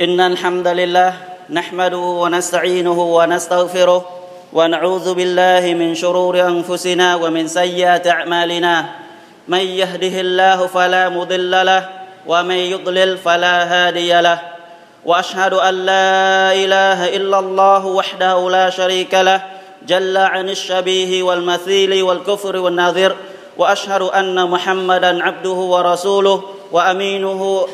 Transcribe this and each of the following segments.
إن الحمد لله نحمده ونستعينه ونستغفره ونعوذ بالله من شرور أنفسنا ومن سيئات أعمالنا. من يهده الله فلا مضل له ومن يضلل فلا هادي له. وأشهد أن لا إله إلا الله وحده لا شريك له جل عن الشبيه والمثيل والكفر والناظر. وأشهد أن محمدا عبده ورسوله وأمينه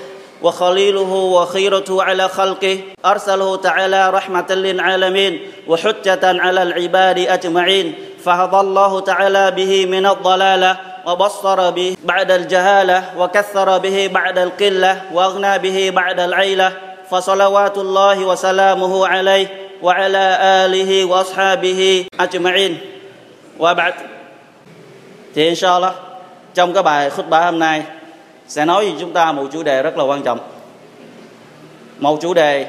وخليله وخيرته على خلقه. أرسله تعالى رحمة للعالمين وحجة على العباد أجمعين. فهدى الله تعالى به من الضلالة وبصر به بعد الجهالة وكثر به بعد القلة وأغنى به بعد العيلة. فصلوات الله وسلامه عليه وعلى آله وأصحابه أجمعين. وبعد. thì inshallah trong cái bài khutbah hôm nay sẽ nói với chúng ta một chủ đề rất là quan trọng. Một chủ đề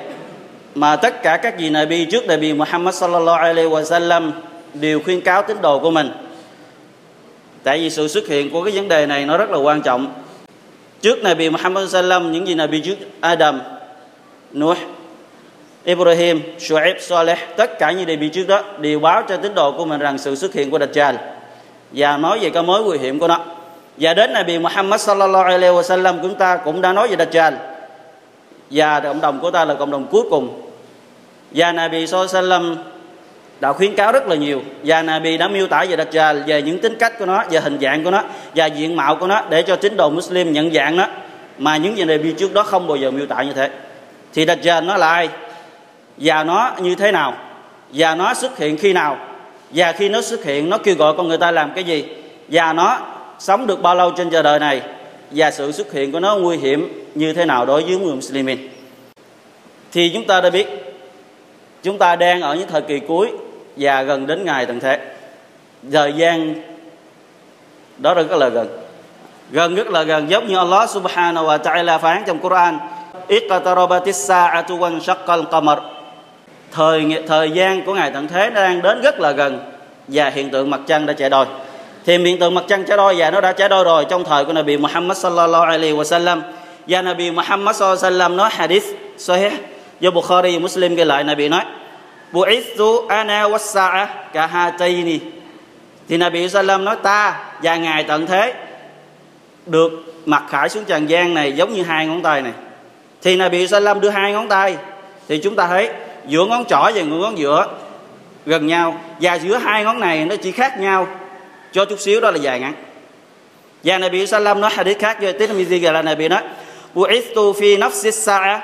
mà tất cả các vị Nabi trước Nabi Muhammad sallallahu alaihi wasallam đều khuyên cáo tín đồ của mình. Tại vì sự xuất hiện của cái vấn đề này nó rất là quan trọng. Trước Nabi Muhammad sallam những gì Nabi trước Adam Nuh Ibrahim, Shu'aib, Saleh tất cả những đề bị trước đó đều báo cho tín đồ của mình rằng sự xuất hiện của Dajjal và nói về cái mối nguy hiểm của nó và đến Nabi Muhammad sallallahu alaihi wasallam, chúng ta cũng đã nói về Dajjal. Và cộng đồng của ta là cộng đồng cuối cùng. Và Nabi sallallahu alaihi wasallam đã khuyến cáo rất là nhiều. Và Nabi đã miêu tả về Dajjal, về những tính cách của nó, về hình dạng của nó, và diện mạo của nó để cho tín đồ Muslim nhận dạng nó. Mà những gì Nabi trước đó không bao giờ miêu tả như thế. Thì Dajjal nó là ai? Và nó như thế nào? Và nó xuất hiện khi nào? Và khi nó xuất hiện, nó kêu gọi con người ta làm cái gì? Và nó sống được bao lâu trên trời đời này và sự xuất hiện của nó nguy hiểm như thế nào đối với người Muslimin thì chúng ta đã biết, chúng ta đang ở những thời kỳ cuối và gần đến ngày tận thế. Thời gian đó rất là gần. Gần rất là gần, giống như Allah subhanahu wa ta'ala phán trong Quran iqtarabatis sa'atu wa shaqqal qamar. Thời thời gian của ngày tận thế đang đến rất là gần và hiện tượng mặt trăng đã chạy đôi thì hiện tượng mặt trăng trái đôi và nó đã trái đôi rồi. Trong thời của Nabi Muhammad sallallahu alaihi wasallam. Và Nabi Muhammad sallallahu alaihi wasallam nói hadith sahih. Do Bukhari Muslim ghi lại, Nabi nói, bu'ithu ana was-sa'a ka hataini thì Nabi sallam nói, ta và ngày tận thế được mặt khải xuống trần gian này giống như hai ngón tay này. Thì Nabi sallam đưa hai ngón tay. Thì chúng ta thấy giữa ngón trỏ và ngón giữa gần nhau. Và giữa hai ngón này nó chỉ khác nhau cho chút xíu đó là dài ngắn. Và Nabi Sallam nói hadith khác với Tirmidhi là Nabi nói bu'ithtu fi nafsi sa'a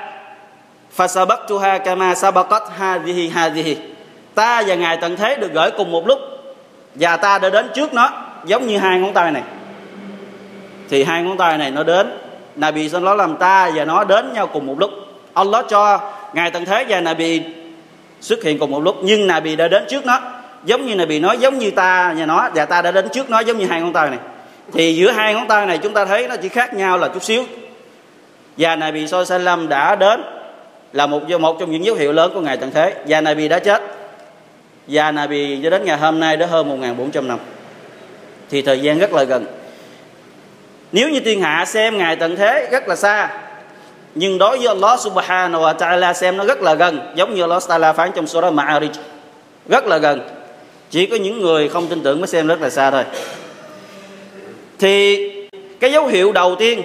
Fasabaktuha kama sabakat hadhihi hadhihi. Ta và ngài tận thế được gửi cùng một lúc, và ta đã đến trước nó giống như hai ngón tay này. Thì hai ngón tay này nó đến, Nabi Sallam làm ta và nó đến nhau cùng một lúc. Allah cho ngài tận thế và Nabi xuất hiện cùng một lúc, nhưng Nabi đã đến trước nó giống như này bị nói giống như ta nhà nó, và ta đã đến trước nó giống như hai ngón tay này. Thì giữa hai ngón tay này chúng ta thấy nó chỉ khác nhau là chút xíu. Và sa lâm đã đến là một một trong những dấu hiệu lớn của ngài tận thế. Và bị đã chết. Và bị cho đến ngày hôm nay đã hơn 1.400 năm. Thì thời gian rất là gần. Nếu như thiên hạ xem ngài tận thế rất là xa, nhưng đối với Allah subhanahu wa ta'ala xem nó rất là gần, giống như Allah ta'ala phán trong surah Ma'arij, rất là gần chỉ có những người không tin tưởng mới xem rất là xa thôi. Thì cái dấu hiệu đầu tiên,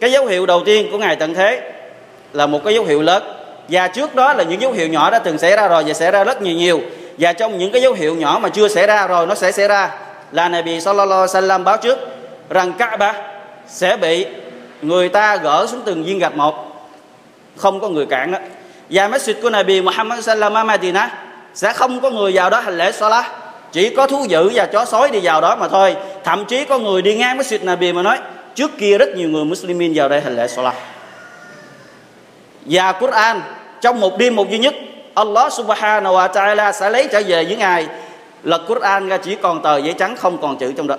cái dấu hiệu đầu tiên của ngày tận thế là một cái dấu hiệu lớn. Và trước đó là những dấu hiệu nhỏ đã từng xảy ra rồi và xảy ra rất nhiều nhiều. Và trong những cái dấu hiệu nhỏ mà chưa xảy ra rồi, nó sẽ xảy ra. Là Nabi sallallahu alaihi wasallam báo trước rằng Kaaba sẽ bị người ta gỡ xuống từng viên gạch một. Không có người cản đó và masjid của Nabi Muhammad sallam ở Madinah sẽ không có người vào đó hành lễ salat. Chỉ có thú dữ và chó sói đi vào đó mà thôi. Thậm chí có người đi ngang masjid Nabi mà nói, trước kia rất nhiều người Muslimin vào đây hành lễ salat. Và Quran, trong một đêm một duy nhất, Allah subhanahu wa ta'ala sẽ lấy trở về với ngài. Lật Quran ra chỉ còn tờ giấy trắng không còn chữ trong đó.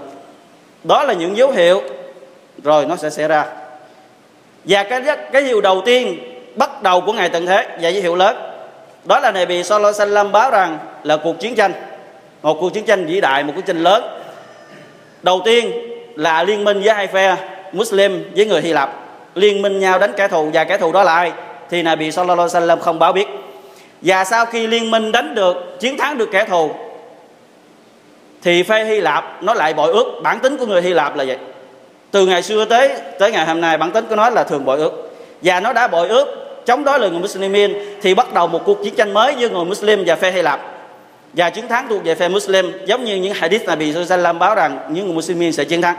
Đó là những dấu hiệu. Rồi nó sẽ xảy ra. Và cái cái điều đầu tiên bắt đầu của ngày tận thế, và dấu hiệu lớn đó là Nabi Sallallahu Alaihi Wasallam báo rằng là cuộc chiến tranh. Một cuộc chiến tranh vĩ đại, một cuộc chiến tranh lớn. Đầu tiên là liên minh với hai phe Muslim với người Hy Lạp. Liên minh nhau đánh kẻ thù và kẻ thù đó là ai? Thì Nabi sallallahu alaihi wasallam không báo biết. Và sau khi liên minh đánh được, chiến thắng được kẻ thù, thì phe Hy Lạp nó lại bội ước. Bản tính của người Hy Lạp là vậy. Từ ngày xưa tới tới ngày hôm nay, bản tính của nó là thường bội ước. Và nó đã bội ước chống đối lại người Muslimin thì bắt đầu một cuộc chiến tranh mới giữa người Muslim và phe Hy Lạp. Và chiến thắng thuộc về phe Muslim, giống như những hadith Nabi Sallam báo rằng những người Muslimin sẽ chiến thắng.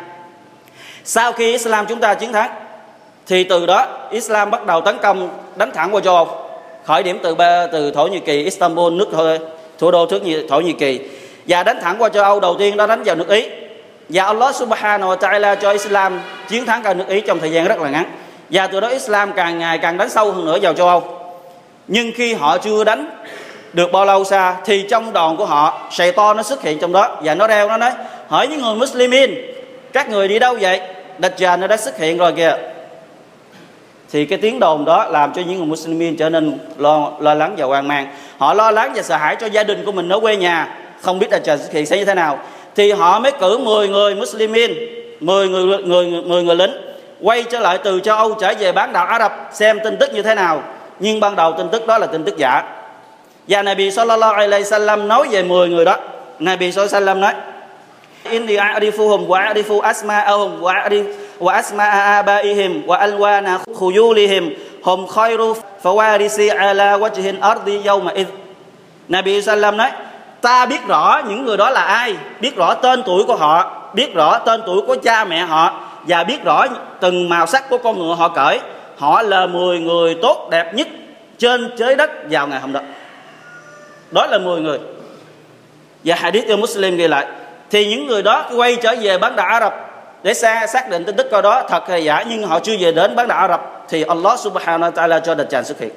Sau khi Islam chúng ta chiến thắng, thì từ đó Islam bắt đầu tấn công, đánh thẳng qua châu Âu, khởi điểm từ từ Thổ Nhĩ Kỳ, Istanbul, nước thủ đô thước Thổ Nhĩ Kỳ. Và đánh thẳng qua châu Âu, đầu tiên đó đánh vào nước Ý. Và Allah Subhanahu wa Taala cho Islam chiến thắng cả nước Ý trong thời gian rất là ngắn và từ đó Islam càng ngày càng đánh sâu hơn nữa vào châu Âu. Nhưng khi họ chưa đánh được bao lâu xa, thì trong đoàn của họ to nó xuất hiện trong đó. Và nó reo, nó nói, hỏi những người Muslimin, các người đi đâu vậy? Dajjal nó đã xuất hiện rồi kìa. Thì cái tiếng đồn đó làm cho những người Muslimin trở nên lo lo lắng và hoang mang. Họ lo lắng và sợ hãi cho gia đình của mình ở quê nhà, không biết Dajjal xuất hiện sẽ như thế nào. Thì họ mới cử 10 người Muslimin 10 người người 10 người lính quay trở lại từ châu Âu trở về bán đảo Ả Rập xem tin tức như thế nào. Nhưng ban đầu tin tức đó là tin tức giả. Và Nabi sallallahu alaihi wasallam nói về 10 người đó. Nabi sallallahu alaihi wasallam nói, Inni a'rifuhum wa a'rifu asma'ahum wa a'rif, wa asma'a abaihim wa alwana khuyulihim. Hum khairu fawarisi ala wajhin ardi yawma id Nabi sallam nói, ta biết rõ những người đó là ai, biết rõ tên tuổi của họ, biết rõ tên tuổi của cha mẹ họ và biết rõ từng màu sắc của con ngựa họ cởi, họ là 10 người tốt đẹp nhất trên trái đất vào ngày hôm đó. Đó là 10 người. Và hadith của Muslim ghi lại, thì những người đó quay trở về bán đảo Ả Rập để xa xác định tin tức coi đó thật hay giả, nhưng họ chưa về đến bán đảo Ả Rập, thì Allah subhanahu wa ta'ala cho Dajjal xuất hiện.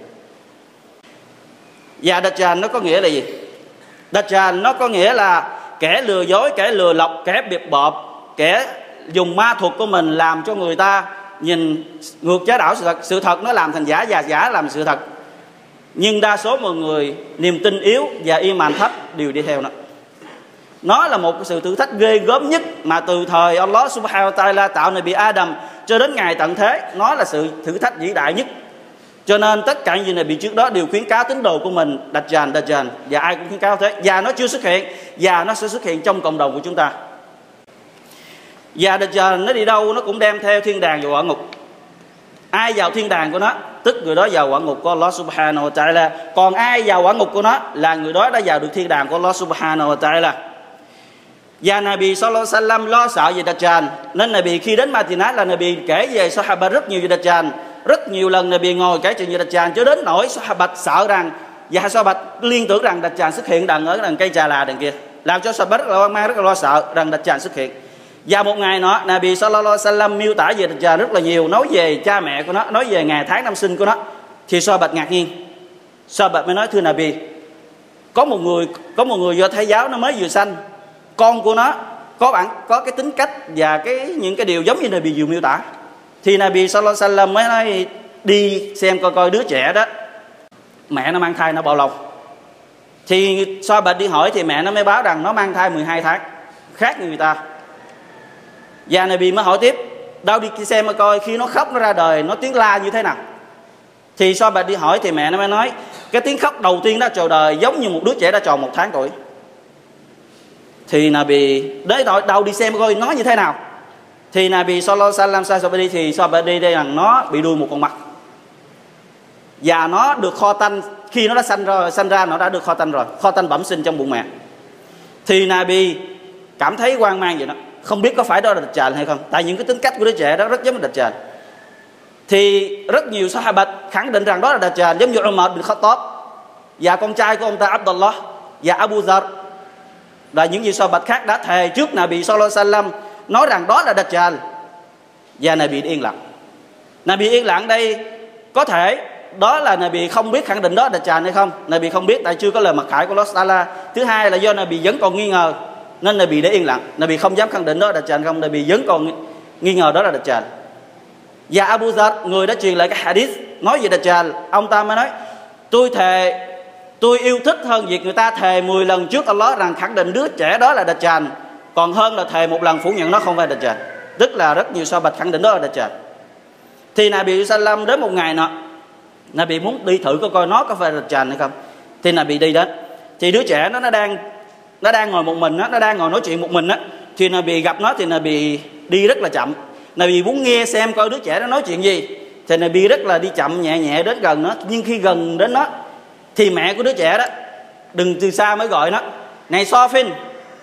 Và Dajjal nó có nghĩa là gì? Dajjal nó có nghĩa là kẻ lừa dối, kẻ lừa lọc, kẻ biệt bợp kẻ dùng ma thuật của mình làm cho người ta nhìn ngược trái đảo sự thật sự thật nó làm thành giả và giả làm sự thật. Nhưng đa số mọi người, niềm tin yếu và y màn thấp đều đi theo nó. Nó là một sự thử thách ghê gớm nhất mà từ thời Allah subhanahu wa ta'ala tạo này bị Adam cho đến ngày tận thế, nó là sự thử thách vĩ đại nhất. Cho nên tất cả những gì này bị trước đó đều khuyến cáo tín đồ của mình, đặt dàn đặt dàn, và ai cũng khuyến cáo thế. Và nó chưa xuất hiện, và nó sẽ xuất hiện trong cộng đồng của chúng ta và đặt dàn nó đi đâu nó cũng đem theo thiên đàng và quả ngục. Ai vào thiên đàng của nó, tức người đó vào quả ngục của Allah subhanahu wa ta'ala. Còn ai vào quả ngục của nó là người đó đã vào được thiên đàng của Allah subhanahu wa ta'ala. Và Nabi Sallallahu Alaihi Wasallam lo sợ về Dajjal. Nên Nabi khi đến Madinah là Nabi kể về Sahaba rất nhiều về Dajjal. Rất nhiều lần Nabi ngồi kể chuyện về Dajjal cho đến nỗi Sahaba sợ rằng, và Sahaba liên tưởng rằng Dajjal xuất hiện đằng ở đằng cây trà là đằng kia. Làm cho Sahaba rất là hoang mang, rất là lo sợ rằng Dajjal xuất hiện và một ngày nọ, Nabi Sallallahu Alaihi Wasallam miêu tả về Dajjal rất là nhiều, nói về cha mẹ của nó, nói về ngày tháng năm sinh của nó. Thì Sahaba ngạc nhiên. Sahaba mới nói, thưa Nabi, có một người, có một người do thái giáo nó mới vừa sanh. Con của nó có bản, có cái tính cách và cái, những cái điều giống như Nabi vừa miêu tả. Thì Nabi Sallallahu Alaihi Wasallam mới nói, đi xem coi coi đứa trẻ đó, mẹ nó mang thai nó bao lâu. Thì so bệnh đi hỏi thì mẹ nó mới báo rằng nó mang thai 12 tháng, khác người ta và Nabi mới hỏi tiếp đâu đi xem mà coi khi nó khóc nó ra đời nó tiếng la như thế nào? Thì sao bà đi hỏi thì mẹ nó mới nói cái tiếng khóc đầu tiên ra chào đời giống như một đứa trẻ đã tròn một tháng tuổi. Thì Nabi đấy rồi, đâu đi xem coi nó như thế nào? Thì Nabi Sallallahu Alaihi Wasallam đi thì đi đây rằng nó bị đuôi một con mặt. và nó được kho tanh khi nó đã sanh ra sanh ra nó đã được kho tanh rồi kho tanh bẩm sinh trong bụng mẹ. Thì Nabi cảm thấy hoang mang vậy đó không biết có phải đó là địch tràn hay không. Tại những cái tính cách của đứa trẻ đó rất giống địch tràn thì rất nhiều sahabat khẳng định rằng đó là địch tràn giống như Umar bin Khattab, và con trai của ông ta Abdullah, và Abu Dhar và những gì sao bạch khác đã thề trước Nabi Sallallahu Alaihi Wasallam, nói rằng đó là Dajjal và Nabi yên lặng. Nabi yên lặng đây, có thể đó là Nabi không biết khẳng định đó là Dajjal hay không. Nabi không biết, tại chưa có lời mặc khải của Allah thứ hai là do Nabi vẫn còn nghi ngờ nên Nabi để yên lặng. Nabi không dám khẳng định đó là Dajjal không. Nabi vẫn còn nghi ngờ đó là Dajjal và Abu Dhar người đã truyền lại cái hadith nói về Dajjal ông ta mới nói, tôi thề, Tôi yêu thích hơn việc người ta thề 10 lần trước Allah rằng khẳng định đứa trẻ đó là Dajjal Còn hơn là thề một lần phủ nhận nó không phải Dajjal Tức là rất nhiều so bạch khẳng định đó là Dajjal Thì Nabi Sallam đến một ngày nọ, Nabi muốn đi thử coi coi nó có phải là Dajjal hay không. Thì Nabi đi đến, thì đứa trẻ nó nó đang nó đang ngồi một mình đó, nó đang ngồi nói chuyện một mình đó thì Nabi gặp nó thì Nabi đi rất là chậm. Nabi muốn nghe xem coi đứa trẻ nó nói chuyện gì thì Nabi rất là đi chậm nhẹ nhẹ đến gần nó. Nhưng khi gần đến nó thì mẹ của đứa trẻ đó đừng từ xa mới gọi nó. Này Sofin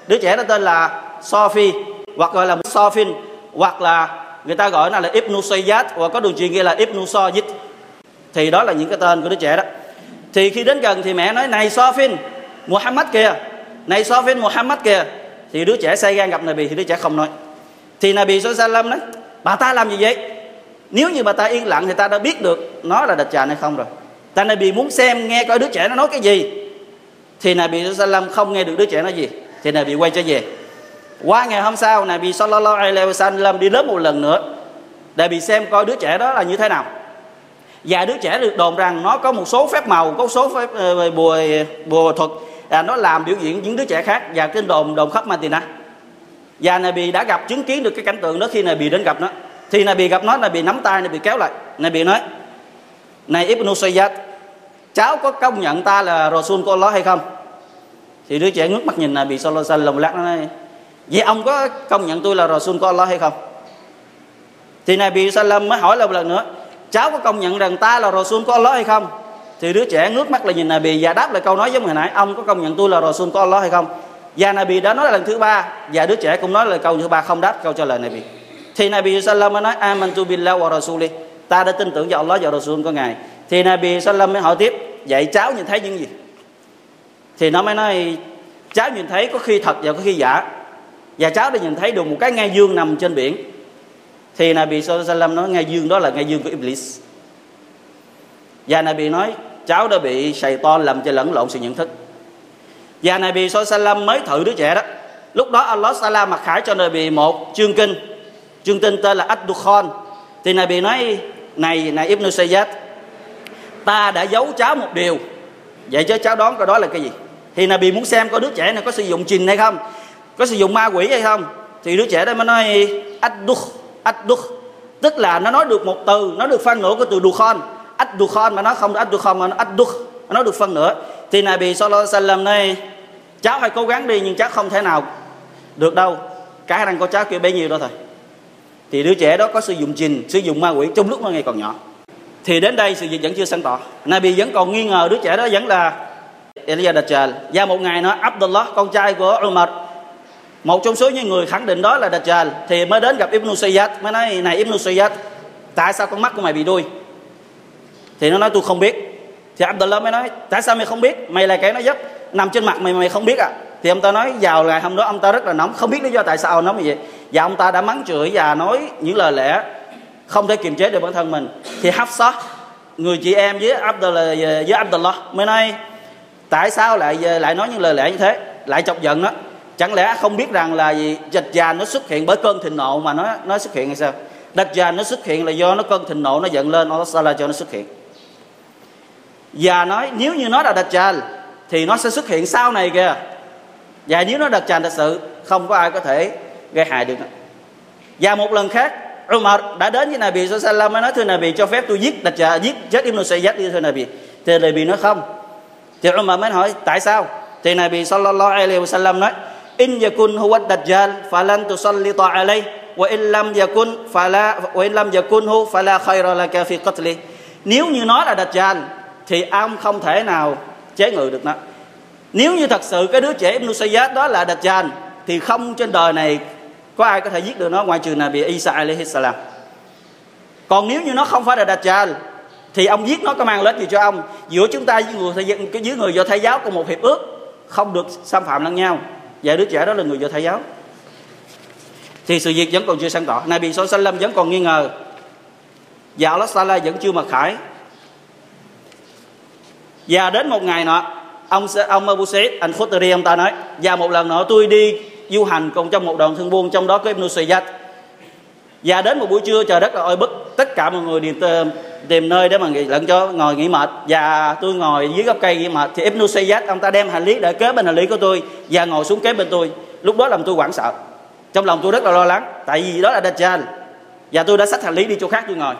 đứa trẻ đó tên là Sophie hoặc gọi là Sofin hoặc là người ta gọi nó là Ibn Sayyad hoặc có đường truyền ghi là Ibn Sayyid thì đó là những cái tên của đứa trẻ đó. Thì khi đến gần thì mẹ nói này Sofin Muhammad kìa này với Muhammad kìa thì đứa trẻ say gan gặp Nabi thì đứa trẻ không nói. Thì Nabi Sallam nói bà ta làm gì vậy? Nếu như bà ta yên lặng thì ta đã biết được nó là đạch trà hay không rồi. Ta Nabi muốn xem nghe coi đứa trẻ nó nói cái gì. Thì Nabi Sallam không nghe được đứa trẻ nói gì. Thì Nabi quay trở về. Qua ngày hôm sau Nabi Sallallahu Alaihi Wasallam đi lớp một lần nữa. Để bị xem coi đứa trẻ đó là như thế nào. Và đứa trẻ được đồn rằng nó có một số phép màu có số phép uh, bùa bùa thuật à, nó làm biểu diễn những đứa trẻ khác và trên đồn đồn khắp Madinah và này bị đã gặp chứng kiến được cái cảnh tượng đó khi này bị đến gặp nó. Thì này bị gặp nó này bị nắm tay này bị kéo lại. Này bị nói này Ibn Sayyad cháu có công nhận ta là Rasul của Allah hay không? Thì đứa trẻ ngước mắt nhìn Nabi Sallallahu Alaihi Wasallam lát nó nói vậy ông có công nhận tôi là Rasul của Allah hay không? Thì này bị Sallam mới hỏi lại một lần nữa cháu có công nhận rằng ta là Rasul của Allah hay không? Thì đứa trẻ ngước mắt lại nhìn Nabi và đáp lại câu nói giống hồi nãy. Ông có công nhận tôi là Rasul của Allah hay không? Và Nabi đã nói lần thứ ba và đứa trẻ cũng nói lời câu thứ ba không đáp câu trả lời Nabi. Thì Nabi Sallam mới nói, amantu billah wa rasuli. Ta đã tin tưởng vào Allah và Rasul của ngài. Thì Nabi Sallam mới hỏi tiếp, vậy cháu nhìn thấy những gì? Thì nó mới nói, cháu nhìn thấy có khi thật và có khi giả. Và cháu đã nhìn thấy được một cái ngai dương nằm trên biển. Thì Nabi Sallam nói, ngai dương đó là ngai dương của Iblis. Và Nabi nói cháu đã bị Satan làm cho lẫn lộn sự nhận thức. Và Nabi Sallam mới thử đứa trẻ đó. Lúc đó Allah Salam mặc khải cho Nabi một chương kinh. Chương kinh tên là Ad-Dukhon thì Nabi nói, này này Ibn Sayyad, ta đã giấu cháu một điều. Vậy chứ cháu đoán coi đó là cái gì? Thì Nabi muốn xem coi đứa trẻ này có sử dụng trình hay không, có sử dụng ma quỷ hay không. Thì đứa trẻ đó mới nói, Ad-Dukh Ad-Dukh. Tức là nó nói được một từ, nó được phân nửa của từ Dukhan. Ad-Dukhan, mà nó không Ad-Dukhan, mà nó Ad-Dukh nó được phân nữa. Thì Nabi Sallallahu Alaihi Wasallam này cháu hãy cố gắng đi, nhưng cháu không thể nào được đâu. Cái khả năng của cháu kia bấy nhiêu đó thôi. Thì đứa trẻ đó có sử dụng trình sử dụng ma quỷ trong lúc nó ngày còn nhỏ. Thì đến đây sự việc vẫn chưa sáng tỏ. Nabi vẫn còn nghi ngờ đứa trẻ đó vẫn là Elijah Dajjal. Và một ngày nữa, Abdullah, con trai của Umar, một trong số những người khẳng định đó là Dajjal, thì mới đến gặp Ibn Sayyad, mới nói, này Ibn Sayyad, tại sao con mắt của mày bị đuôi? Thì nó nói, tôi không biết. Thì Abdullah mới nói, tại sao mày không biết? Mày là cái nó dấp nằm trên mặt mày mày không biết à? Thì ông ta nói, vào ngày hôm đó ông ta rất là nóng, không biết lý do tại sao nóng như vậy. Và ông ta đã mắng chửi và nói những lời lẽ không thể kiềm chế được bản thân mình. Thì Hafsa, người chị em với Abdullah với Abdullah mới nói, tại sao lại lại nói những lời lẽ như thế? Lại chọc giận đó chẳng lẽ không biết rằng là gì? Dịch già nó xuất hiện bởi cơn thịnh nộ mà nó nó xuất hiện hay sao? Đặc già nó xuất hiện là do nó cơn thịnh nộ nó giận lên nó sao là cho nó xuất hiện và nói, nếu như nó là đặc trà thì nó sẽ xuất hiện sau này kìa. Và nếu nó đặc trà thật sự, không có ai có thể gây hại được và một lần khác, Umar đã đến với Nabi Sallallahu mới nói, thưa Nabi, cho phép tôi giết đặt trà giết, chết Ibn Sayyad đi, thưa Nabi. Thì Nabi nói, không. Thì Umar mới hỏi, tại sao? Thì Nabi Sallallahu Alaihi Wasallam nói, in yakun huwa dajjal, falan tusallita alayhi wa in lam yakun fala, wa in lam yakunhu fala khayra laka fi qatli. Nếu như nó là dajjal thì ông không thể nào chế ngự được nó. Nếu như thật sự cái đứa trẻ Ibn Sayyad đó là dajjal, thì không trên đời này có ai có thể giết được nó ngoài trừ là bị Isa alaihi salam. Còn nếu như nó không phải là dajjal, thì ông giết nó có mang lợi gì cho ông? Giữa chúng ta với người dưới người do thái giáo có một hiệp ước không được xâm phạm lẫn nhau. Và đứa trẻ đó là người do thái giáo. Thì sự việc vẫn còn chưa sáng tỏ. Nabi Sallam vẫn còn nghi ngờ. Và Allah Sala vẫn chưa mặc khải và đến một ngày nọ, ông ông Abu Sa'id anh Khudri ông ta nói, và một lần nữa tôi đi du hành cùng trong một đoàn thương buôn trong đó có Ibn Sayyad. Và đến một buổi trưa, trời đất là oi bức, tất cả mọi người đi tìm nơi để mà nghỉ lẫn cho ngồi nghỉ mệt. Và tôi ngồi dưới gốc cây nghỉ mệt. Thì Ibn Sayyad, ông ta đem hành lý để kế bên hành lý của tôi và ngồi xuống kế bên tôi. Lúc đó làm tôi hoảng sợ. Trong lòng tôi rất là lo lắng, tại vì đó là Dajjal. Và tôi đã xách hành lý đi chỗ khác tôi ngồi.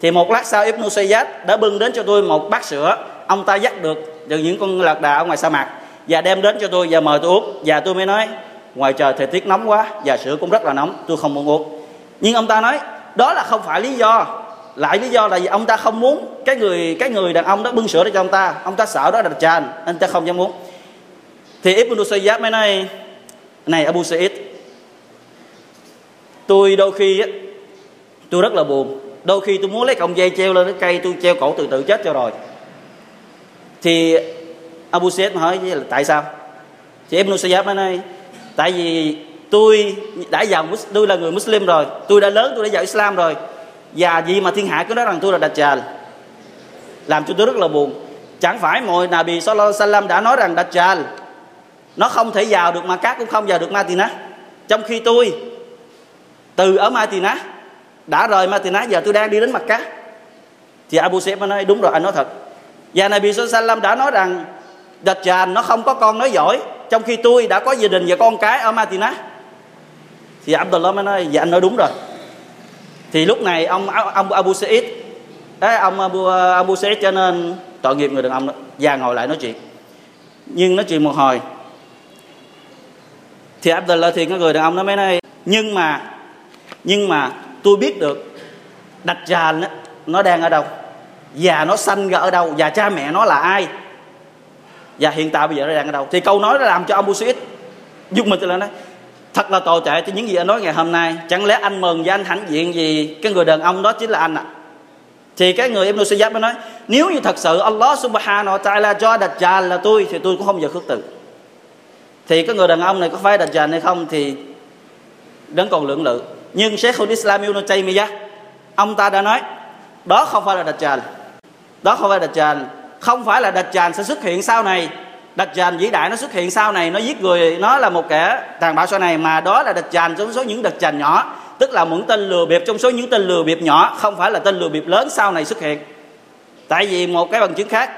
Thì một lát sau, Ibn Sayyad đã bưng đến cho tôi một bát sữa ông ta dắt được từ những con lạc đà ở ngoài sa mạc. Và đem đến cho tôi và mời tôi uống. Và tôi mới nói, ngoài trời thời tiết nóng quá, và sữa cũng rất là nóng, tôi không muốn uống. Nhưng ông ta nói, đó là không phải lý do. Lại lý do là vì ông ta không muốn cái người cái người đàn ông đó bưng sữa để cho ông ta. Ông ta sợ đó là tràn anh ta không dám muốn thì Ibn Sayyad mới nói, này Abu Sa'id, tôi đôi khi tôi rất là buồn. Đôi khi tôi muốn lấy cọng dây treo lên cái cây tôi treo cổ từ từ chết cho rồi thì Abu Sayyid hỏi là, tại sao? Thì Ibn Sayyid mới nói, tại vì tôi đã vào tôi là người Muslim rồi, tôi đã lớn, tôi đã vào Islam rồi. Và gì mà thiên hạ cứ nói rằng tôi là Dajjal? Làm cho tôi rất là buồn. Chẳng phải mọi Nabi Sallallahu Alaihi Wasallam đã nói rằng Dajjal, nó không thể vào được Makkah cũng không vào được Madinah. Trong khi tôi, từ ở Madinah, đã rời Madinah, giờ tôi đang đi đến mặt cát thì Abu Sa'id nói, đúng rồi, anh nói thật và Nabi Sallam đã nói rằng Dajjal nó không có con nói giỏi trong khi tôi đã có gia đình và con cái ở Matina thì Abdullah mới nói dạ anh nói đúng rồi. Thì lúc này ông ông Abu Sa'id đấy, ông Abu Abu Sa'id cho nên tội nghiệp người đàn ông đó và ngồi lại nói chuyện. Nhưng nói chuyện một hồi thì Abdullah thì cái người đàn ông nó mới nói nhưng mà nhưng mà tôi biết được đặt Dajjal nó đang ở đâu và nó sanh ra ở đâu và cha mẹ nó là ai? Và hiện tại bây giờ nó đang ở đâu? Thì câu nói đã làm cho ông Bushit giúp mình lên nói, thật là tồi tệ cho những gì anh nói ngày hôm nay. Chẳng lẽ anh mừng và anh hãnh diện gì cái người đàn ông đó chính là anh ạ? À? thì cái người Ibn Sayyad mới nói, nếu như thật sự Allah subhanahu wa ta'ala cho Dajjal là tôi, thì tôi cũng không giờ khước từ. Thì cái người đàn ông này có phải Dajjal hay không thì đến còn lượng lự. Nhưng Sheikhul Islam Ibn Taymiyyah ông ta đã nói, đó không phải là Dajjal đó không phải là Dajjal không phải là Dajjal sẽ xuất hiện sau này. Dajjal vĩ đại nó xuất hiện sau này, nó giết người, nó là một kẻ tàn bạo sau này, mà đó là Dajjal trong số những Dajjal nhỏ. Tức là những tên lừa bịp trong số những tên lừa bịp nhỏ, không phải là tên lừa bịp lớn sau này xuất hiện. Tại vì một cái bằng chứng khác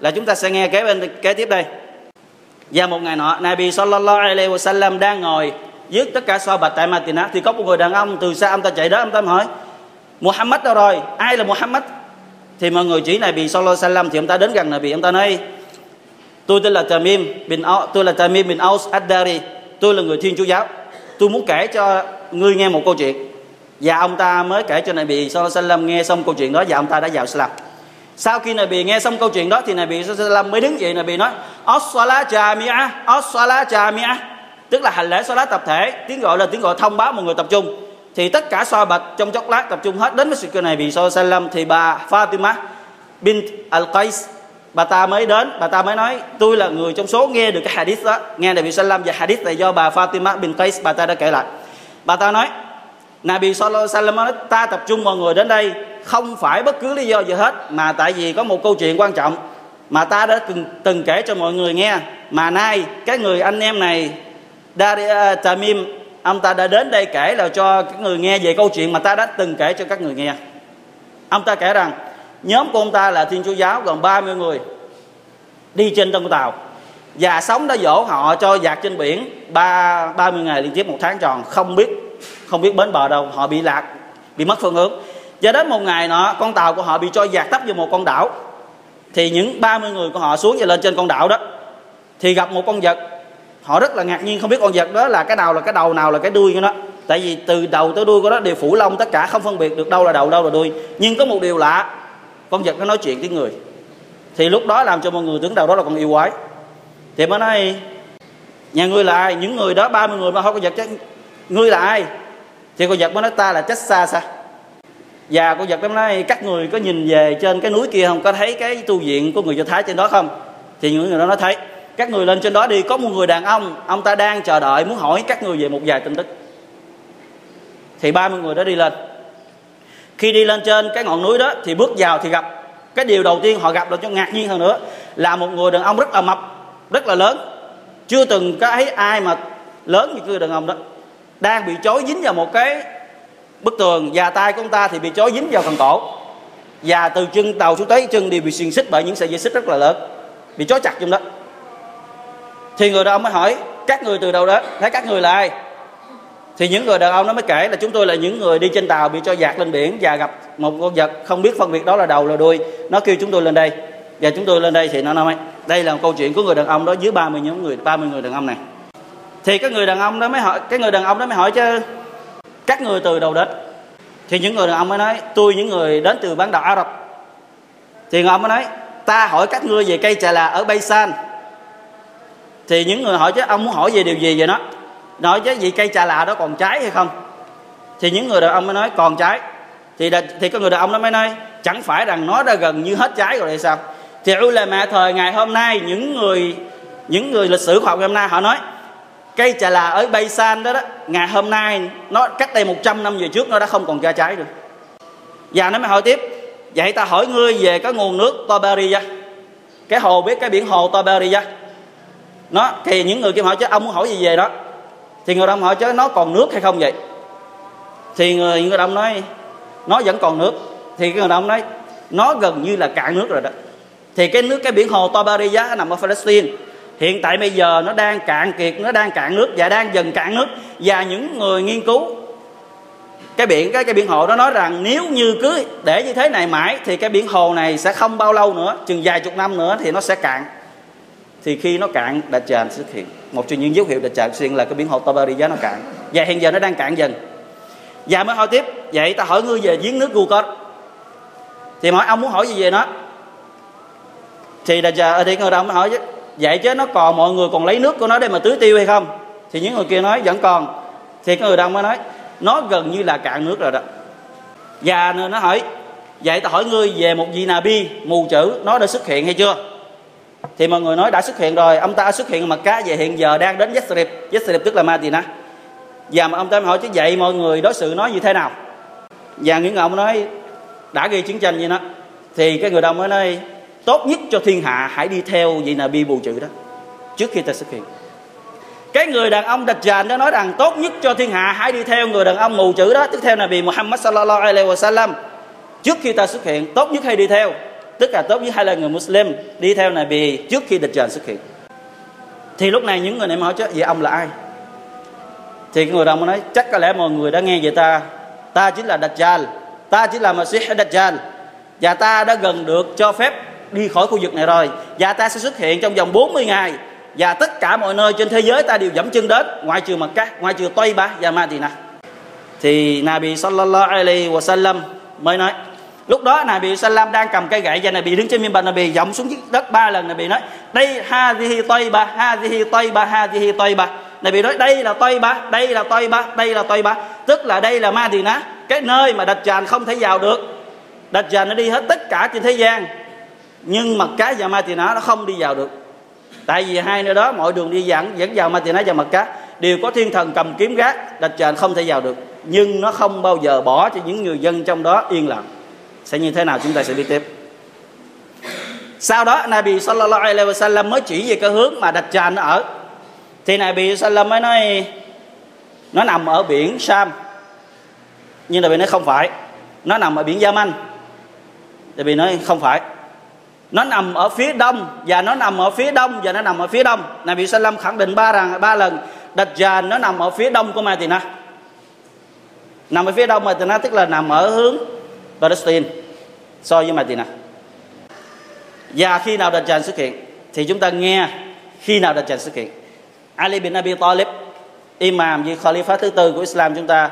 là chúng ta sẽ nghe kế bên, kế tiếp đây. Và một ngày nọ, Nabi sallallahu alaihi wasallam đang ngồi giết tất cả so bạch tại Madinah. Thì có một người đàn ông từ xa ông ta chạy đó ông ta hỏi, Muhammad đâu rồi? Ai là Muhammad? Thì mọi người chỉ này bị sallallahu alaihi wasallam thì ông ta đến gần Nabi. Ông ta nói tôi tên là Tamim bin tôi là Tamim bin Aus Ad-Dari. Tôi là người Thiên Chúa giáo. Tôi muốn kể cho ngươi nghe một câu chuyện. Và ông ta mới kể cho Nabi sallallahu alaihi wasallam nghe xong câu chuyện đó và ông ta đã vào Islam. Sau khi Nabi nghe xong câu chuyện đó thì Nabi sallallahu alaihi wasallam mới đứng dậy. Nabi nói As-salat jami'a, As-salat jami'a." tức là hành lễ salat tập thể tiếng gọi là tiếng gọi thông báo mọi người tập trung thì tất cả so bạch trong chốc lát tập trung hết đến với sự kiện này. Vì so sai lầm thì bà Fatima bin al-Qais bà ta mới đến. Bà ta mới nói tôi là người trong số nghe được cái hadith đó. Nghe Nabi Sallam và hadith này do bà Fatima bin Qais bà ta đã kể lại. Bà ta nói Nabi Sallallahu Alaihi nói ta tập trung mọi người đến đây không phải bất cứ lý do gì hết mà tại vì có một câu chuyện quan trọng mà ta đã từng, từng kể cho mọi người nghe. Mà nay cái người anh em này Dari à, Tamim ông ta đã đến đây kể là cho các người nghe về câu chuyện mà ta đã từng kể cho các người nghe. Ông ta kể rằng, nhóm của ông ta là thiên chúa giáo gồm 30 người đi trên tân tàu và sống đã dỗ họ cho dạt trên biển ba ba mươi ngày liên tiếp một tháng tròn. Không biết không biết bến bờ đâu, họ bị lạc, bị mất phương hướng. Cho đến một ngày nọ, con tàu của họ bị cho dạt tấp vào một con đảo. Thì những 30 người của họ xuống và lên trên con đảo đó. Thì gặp một con vật họ rất là ngạc nhiên không biết con vật đó là cái đầu là cái đầu nào là cái đuôi của nó. Tại vì từ đầu tới đuôi của nó đều phủ lông, tất cả không phân biệt được đâu là đầu, đâu là đuôi. Nhưng có một điều lạ, con vật nó nói chuyện tiếng người. Thì lúc đó làm cho mọi người tưởng đầu đó là con yêu quái. Thì mới nói, nhà ngươi là ai? Những người đó 30 người mà không có vật chứ ngươi là ai? Thì con vật mới nói, ta là chết xa xa và con vật mới nói, các người có nhìn về trên cái núi kia không? Có thấy cái tu viện của người do thái trên đó không? Thì những người đó nói, thấy các người lên trên đó đi, có một người đàn ông ông ta đang chờ đợi, muốn hỏi các người về một vài tin tức. Thì 30 người đó đi lên. Khi đi lên trên cái ngọn núi đó, thì bước vào thì gặp, cái điều đầu tiên họ gặp là cho ngạc nhiên hơn nữa, là một người đàn ông rất là mập, rất là lớn. Chưa từng có thấy ai mà lớn như người đàn ông đó. Đang bị chối dính vào một cái bức tường, và tay của ông ta thì bị chối dính vào phần cổ. Và từ chân tàu xuống tới chân đều bị xiềng xích bởi những sợi dây xích rất là lớn, bị chói chặt trong đó thì người đàn ông mới hỏi, các người từ đâu đó thấy các người là ai? Thì những người đàn ông nó mới kể là chúng tôi là những người đi trên tàu bị cho dạt lên biển và gặp một con vật không biết phân biệt đó là đầu là đuôi. Nó kêu chúng tôi lên đây. Và chúng tôi lên đây thì nó nói, đây là một câu chuyện của người đàn ông đó dưới 30 nhóm người 30 người đàn ông này. Thì cái người đàn ông đó mới hỏi, cái người đàn ông đó mới hỏi chứ, các người từ đâu đến? Thì những người đàn ông mới nói, tôi những người đến từ bán đảo Ả Rập. Thì người ông mới nói, ta hỏi các ngươi về cây trà là ở Baysan thì những người hỏi chứ ông muốn hỏi về điều gì vậy đó? Nói chứ vị cây trà lạ đó còn trái hay không? Thì những người đàn ông mới nói còn trái. Thì đà, thì có người đàn ông đó mới nói chẳng phải rằng nó đã gần như hết trái rồi hay sao? Thì ulama thời ngày hôm nay những người những người lịch sử khoa học ngày hôm nay họ nói cây trà là ở Baysan đó đó ngày hôm nay nó cách đây 100 năm về trước nó đã không còn ra trái được. Và nó mới hỏi tiếp vậy ta hỏi ngươi về cái nguồn nước toberia cái hồ biết cái biển hồ toberia nó, thì những người kia hỏi chứ, ông muốn hỏi gì về đó? Thì người đông hỏi chứ, nó còn nước hay không vậy? Thì người người đông nói, nó vẫn còn nước. Thì cái người đông nói, nó gần như là cạn nước rồi đó. Thì cái nước, cái biển hồ Tobaria nằm ở Palestine. Hiện tại bây giờ nó đang cạn kiệt, nó đang cạn nước và đang dần cạn nước. Và những người nghiên cứu cái biển, cái cái biển hồ đó nói rằng nếu như cứ để như thế này mãi, thì cái biển hồ này sẽ không bao lâu nữa, chừng vài chục năm nữa thì nó sẽ cạn thì khi nó cạn đạch tràn xuất hiện. Một trong những dấu hiệu đạch tràn xuất hiện là cái biển hồ giá nó cạn. Và hiện giờ nó đang cạn dần. Và mới hỏi tiếp. Vậy ta hỏi ngươi về giếng nước Gukot thì hỏi ông muốn hỏi gì về nó? Thì đạch tràn ờ, thì người đâu mới hỏi chứ. Vậy chứ nó còn mọi người còn lấy nước của nó để mà tưới tiêu hay không? Thì những người kia nói, vẫn còn. Thì cái người đông mới nói, nó gần như là cạn nước rồi đó. Và nó hỏi vậy ta hỏi ngươi về một vị nà bi mù chữ, nó đã xuất hiện hay chưa? Thì mọi người nói đã xuất hiện rồi, ông ta xuất hiện ở Mecca về hiện giờ đang đến Yathrib Yathrib tức là Madina và mà ông ta hỏi chứ vậy mọi người đối xử nói như thế nào? Và những ông nói, đã gây chiến tranh vậy đó. Thì cái người đông mới nói, tốt nhất cho thiên hạ hãy đi theo vị là bi bù chữ đó, trước khi ta xuất hiện. Cái người đàn ông đạch tràn đó nói rằng, tốt nhất cho thiên hạ hãy đi theo người đàn ông mù chữ đó tiếp theo là bị Muhammad sallallahu alaihi wasallam, trước khi ta xuất hiện, tốt nhất hay đi theo tất cả tốt nhất hay là người Muslim đi theo này bị trước khi địch trần xuất hiện. Thì lúc này những người này hỏi chứ, vậy ông là ai? Thì người đồng nói, chắc có lẽ mọi người đã nghe về ta. Ta chính là Dajjal. Ta chính là Masih Dajjal. Và ta đã gần được cho phép đi khỏi khu vực này rồi. Và ta sẽ xuất hiện trong vòng 40 ngày. Và tất cả mọi nơi trên thế giới ta đều dẫm chân đến, ngoại trừ Mecca, ngoại trừ Tây-ba và Madinah. Thì Nabi sallallahu alaihi wasallam mới nói lúc đó Nabi Salam đang cầm cây gậy và Nabi đứng trên miên bình là Nabi giọng xuống đất ba lần. Nabi nói, đây ha dihi tayba ha dihi tayba ha dihi này Nabi nói, đây là tayba đây là tayba đây là tayba tức là đây là Madinah, cái nơi mà đặt tràn không thể vào được. Đặt tràn nó đi hết tất cả trên thế gian, nhưng mà cá và Madinah nó không đi vào được. Tại vì hai nơi đó, mọi đường đi dẫn dẫn vào Madinah và mật cá đều có thiên thần cầm kiếm gác đặt tràn không thể vào được. Nhưng nó không bao giờ bỏ cho những người dân trong đó yên lặng sẽ như thế nào chúng ta sẽ biết tiếp. Sau đó, Nabi sallallahu alaihi wasallam mới chỉ về cái hướng mà đặt Tràn nó ở. Thì Nabi sallam mới nói, nó nằm ở biển Sam nhưng Nabi nói, không phải, nó nằm ở biển Yaman. Nabi nói, không phải, nó nằm ở phía đông và nó nằm ở phía đông và nó nằm ở phía đông. Nabi sallam khẳng định ba rằng, ba lần đặt Tràn nó nằm ở phía đông của Madinah. Nằm ở phía đông Madinah tức là nằm ở hướng Palestine. So với Medina và khi nào Dajjal xuất hiện, thì chúng ta nghe khi nào Dajjal xuất hiện. Ali bin Abi Talib, Imam với Khalifa thứ tư của Islam chúng ta,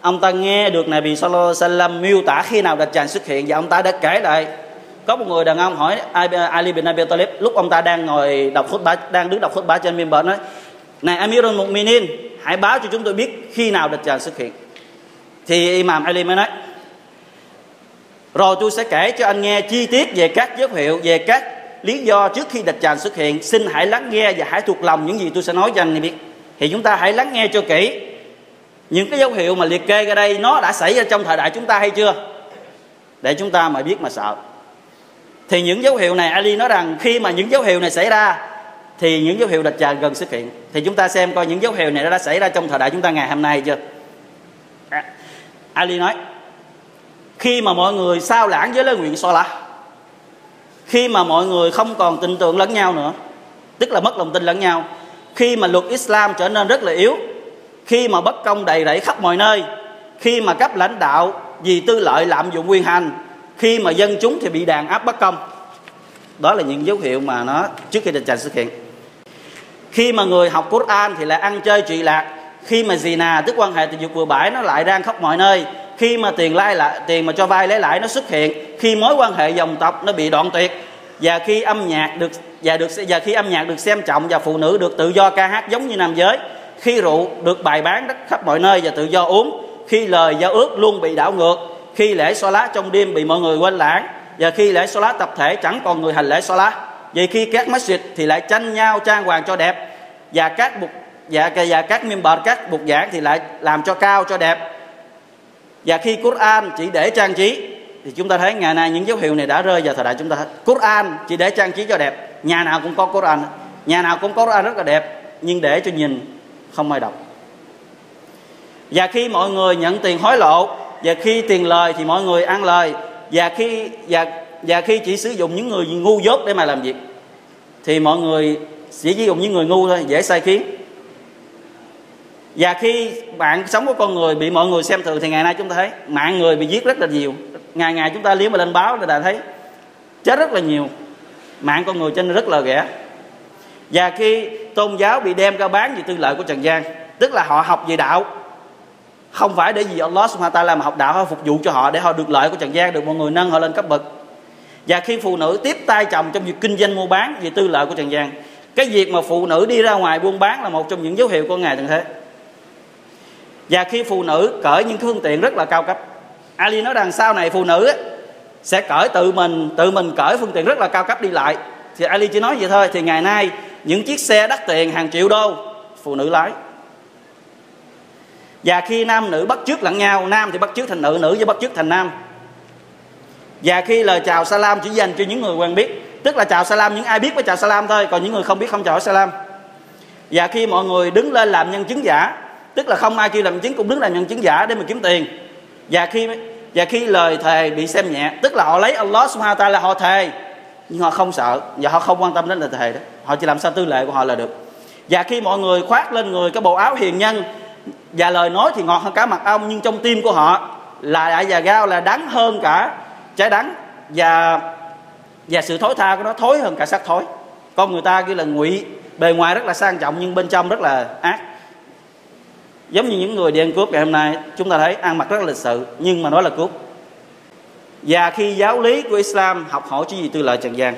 ông ta nghe được Nabi Sallallahu Alaihi Wasallam miêu tả khi nào Dajjal xuất hiện và ông ta đã kể lại. Có một người đàn ông hỏi Ali bin Abi Talib, lúc ông ta đang ngồi đọc khutbah bá đang đứng đọc khutbah bá trên minbar nói, này Amirul Mu'minin, hãy báo cho chúng tôi biết khi nào Dajjal xuất hiện. Thì Imam Ali mới nói rồi tôi sẽ kể cho anh nghe chi tiết về các dấu hiệu, về các lý do trước khi đạch tràn xuất hiện. Xin hãy lắng nghe và hãy thuộc lòng những gì tôi sẽ nói cho anh biết. Thì chúng ta hãy lắng nghe cho kỹ. Những cái dấu hiệu mà liệt kê ra đây, nó đã xảy ra trong thời đại chúng ta hay chưa? Để chúng ta mà biết mà sợ. Thì những dấu hiệu này, Ali nói rằng khi mà những dấu hiệu này xảy ra, thì những dấu hiệu đạch tràn gần xuất hiện. Thì chúng ta xem coi những dấu hiệu này đã xảy ra trong thời đại chúng ta ngày hôm nay chưa? À, Ali nói khi mà mọi người sao lãng với lời nguyện so la khi mà mọi người không còn tin tưởng lẫn nhau nữa, tức là mất lòng tin lẫn nhau, khi mà luật Islam trở nên rất là yếu, khi mà bất công đầy rẫy khắp mọi nơi, khi mà cấp lãnh đạo vì tư lợi lạm dụng quyền hành, khi mà dân chúng thì bị đàn áp bất công. Đó là những dấu hiệu mà nó trước khi định trành xuất hiện khi mà người học Quran thì lại ăn chơi trụy lạc, khi mà zina, tức quan hệ tình dục vừa bãi, nó lại đang khắp mọi nơi khi mà tiền lai lại tiền mà cho vay lấy lãi nó xuất hiện khi mối quan hệ dòng tộc nó bị đoạn tuyệt và khi âm nhạc được và được và khi âm nhạc được xem trọng và phụ nữ được tự do ca hát giống như nam giới khi rượu được bày bán khắp mọi nơi và tự do uống khi lời giao ước luôn bị đảo ngược khi lễ xoa lá trong đêm bị mọi người quên lãng và khi lễ xoa lá tập thể chẳng còn người hành lễ xoa lá. Vì khi các masjid thì lại tranh nhau trang hoàng cho đẹp và các bục và, và các member các bục giảng thì lại làm cho cao cho đẹp và khi Quran chỉ để trang trí, thì chúng ta thấy ngày nay những dấu hiệu này đã rơi vào thời đại chúng ta. Quran chỉ để trang trí cho đẹp. Nhà nào cũng có Quran. Nhà nào cũng có Quran rất là đẹp, nhưng để cho nhìn không ai đọc. Và khi mọi người nhận tiền hối lộ, và khi tiền lời thì mọi người ăn lời, và khi, và và khi chỉ sử dụng những người ngu dốt để mà làm việc, thì mọi người chỉ sử dụng những người ngu thôi, dễ sai khiến và khi bạn sống của con người, bị mọi người xem thường thì ngày nay chúng ta thấy mạng người bị giết rất là nhiều. Ngày ngày chúng ta liếm mà lên báo là đã thấy chết rất là nhiều. Mạng con người trên rất là rẻ. Và khi tôn giáo bị đem ra bán vì tư lợi của trần gian, tức là họ học về đạo, không phải để gì Allah subhanahu wa ta'ala mà học đạo, họ phục vụ cho họ để họ được lợi của trần gian, được mọi người nâng họ lên cấp bậc. Và khi phụ nữ tiếp tay chồng trong việc kinh doanh mua bán vì tư lợi của trần gian, cái việc mà phụ nữ đi ra ngoài buôn bán là một trong những dấu hiệu của ngài tận thế và khi phụ nữ cởi những phương tiện rất là cao cấp. Ali nói rằng sau này phụ nữ sẽ cởi tự mình tự mình cởi phương tiện rất là cao cấp đi lại. Thì Ali chỉ nói vậy thôi, thì ngày nay những chiếc xe đắt tiền hàng triệu đô, phụ nữ lái. Và khi nam nữ bắt chước lẫn nhau, nam thì bắt chước thành nữ nữ thì bắt chước thành nam. Và khi lời chào salam chỉ dành cho những người quen biết, tức là chào salam những ai biết mới chào salam thôi, còn những người không biết không chào salam. Và khi mọi người đứng lên làm nhân chứng giả tức là không ai kêu làm chứng, cũng đứng làm nhân chứng giả để mà kiếm tiền. Và khi và khi lời thề bị xem nhẹ, tức là họ lấy Allah subhanahu ta là họ thề, nhưng họ không sợ, và họ không quan tâm đến lời thề đó. Họ chỉ làm sao tư lệ của họ là được. Và khi mọi người khoác lên người cái bộ áo hiền nhân, và lời nói thì ngọt hơn cả mặt ong nhưng trong tim của họ là đại và gao, là đắng hơn cả trái đắng, và và sự thối tha của nó thối hơn cả sắc thối. Con người ta kia là ngụy, bề ngoài rất là sang trọng, nhưng bên trong rất là ác giống như những người đi ăn cướp ngày hôm nay, chúng ta thấy ăn mặc rất là lịch sự, nhưng mà nói là cướp. Và khi giáo lý của Islam học hỏi chỉ gì tư lợi trần gian.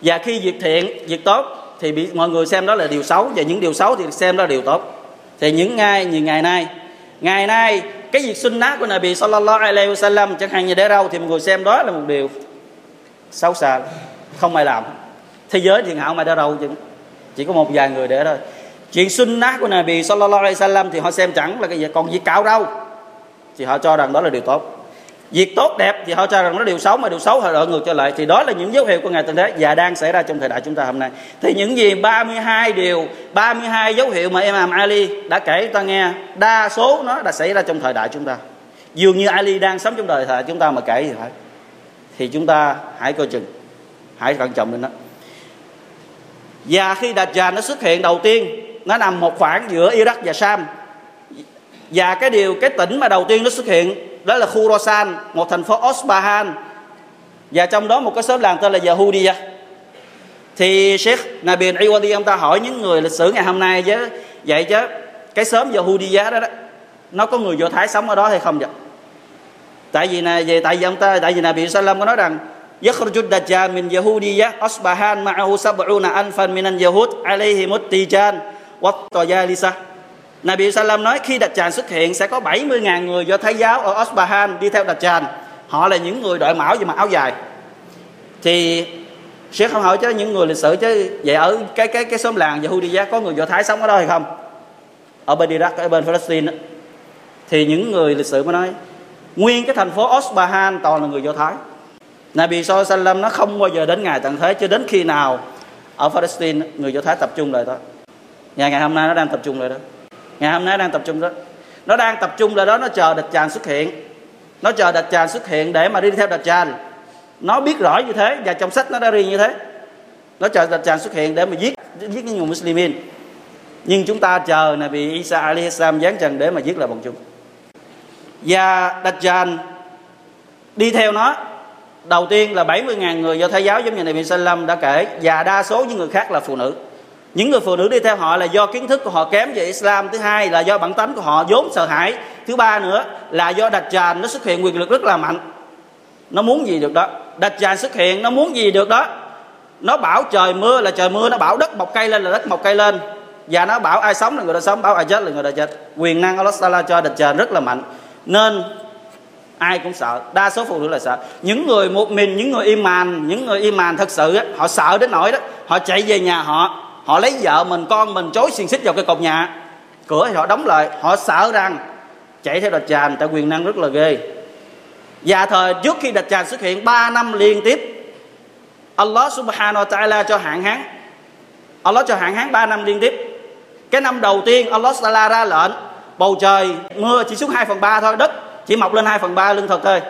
Và khi việc thiện, việc tốt, thì bị, mọi người xem đó là điều xấu, và những điều xấu thì xem đó là điều tốt. Thì những ngày như ngày nay ngày nay, cái việc sunnah của Nabi sallallahu alaihi wasallam chẳng hạn như để đâu thì mọi người xem đó là một điều xấu xa, không ai làm. Thế giới thì ngạo mà để đâu chứ chỉ có một vài người để thôi chuyện sunnah của Nabi sallallahu alaihi wasallam thì họ xem chẳng là cái gì. Còn việc cạo râu thì họ cho rằng đó là điều tốt. Việc tốt đẹp thì họ cho rằng nó điều xấu, mà điều xấu họ đổi ngược trở lại. Thì đó là những dấu hiệu của ngày tận thế và đang xảy ra trong thời đại chúng ta hôm nay. Thì những gì? 32 điều 32 dấu hiệu mà Imam Ali đã kể ta nghe. Đa số nó đã xảy ra trong thời đại chúng ta. Dường như Ali đang sống trong đời thời đại chúng ta mà kể gì phải thì chúng ta hãy coi chừng. Hãy cẩn trọng lên đó. Và khi Dajjal nó xuất hiện đầu tiên nó nằm một khoảng giữa Iraq và Sam và cái điều cái tỉnh mà đầu tiên nó xuất hiện đó là Khurasan một thành phố Osbahan và trong đó một cái xóm làng tên là Yahudiya thì Sheikh Nabil Iwadi ông ta hỏi những người lịch sử ngày hôm nay chứ vậy chứ cái xóm Yahudiya đó, đó nó có người Do Thái sống ở đó hay không vậy tại vì này về tại vì ông ta tại vì Nabi Sallam có nói rằng يخرج الدجال من يهودية أصبحان معه سبعون ألفا من اليهود عليهم التيجان Wattayalisa Nabi Salam nói khi Đạch Tràn xuất hiện sẽ có 70.000 người do Thái giáo ở Osbahan đi theo Đạch Tràn. Họ là những người đội mão và mặc áo dài. Thì sẽ không hỏi cho những người lịch sử chứ vậy ở cái cái cái xóm làng Yahudiya có người Do Thái sống ở đó hay không? Ở bên Iraq, ở bên Palestine đó. thì những người lịch sử mới nói nguyên cái thành phố Osbahan toàn là người Do Thái. Nabi Sallallahu nó không bao giờ đến ngày tận thế cho đến khi nào ở Palestine người Do Thái tập trung lại đó. Ngày ngày hôm nay nó đang tập trung lại đó. Ngày hôm nay đang tập trung đó. Nó đang tập trung lại đó, nó chờ địch tràn xuất hiện. Nó chờ địch tràn xuất hiện để mà đi theo địch tràn nó biết rõ như thế và trong sách nó đã riêng như thế. Nó chờ địch tràn xuất hiện để mà giết giết những người Muslimin nhưng chúng ta chờ Nabi Isa Ali salam giáng trần để mà giết lại bọn chúng. Và Dajjal đi theo nó. Đầu tiên là 70.000 người do Thái giáo giống như này bị Sallam đã kể và đa số những người khác là phụ nữ những người phụ nữ đi theo họ là do kiến thức của họ kém về Islam. Thứ hai là do bản tánh của họ vốn sợ hãi. Thứ ba nữa là do đặt tràn nó xuất hiện quyền lực rất là mạnh. Nó muốn gì được đó? Đặt tràn xuất hiện, nó muốn gì được đó? Nó bảo trời mưa là trời mưa, nó bảo đất mọc cây lên là đất mọc cây lên. Và nó bảo ai sống là người đó sống, bảo ai chết là người đó chết. Quyền năng Allah Taala cho tràn rất là mạnh. Nên ai cũng sợ, đa số phụ nữ là sợ. Những người một mình, những người im màn, những người im màn thật sự họ sợ đến nỗi đó, họ chạy về nhà họ họ lấy vợ mình, con mình chối xiên xích vào cái cột nhà. Cửa thì họ đóng lại, họ sợ rằng chạy theo đạch tràn tại quyền năng rất là ghê. Và thời trước khi đạch tràn xuất hiện 3 năm liên tiếp, Allah subhanahu wa ta'ala cho hạn hán. Allah cho hạn hán 3 năm liên tiếp. Cái năm đầu tiên, Allah ta'ala ra lệnh, bầu trời, mưa chỉ xuống 2 phần 3 thôi, đất chỉ mọc lên 2 phần 3 lương thực thôi.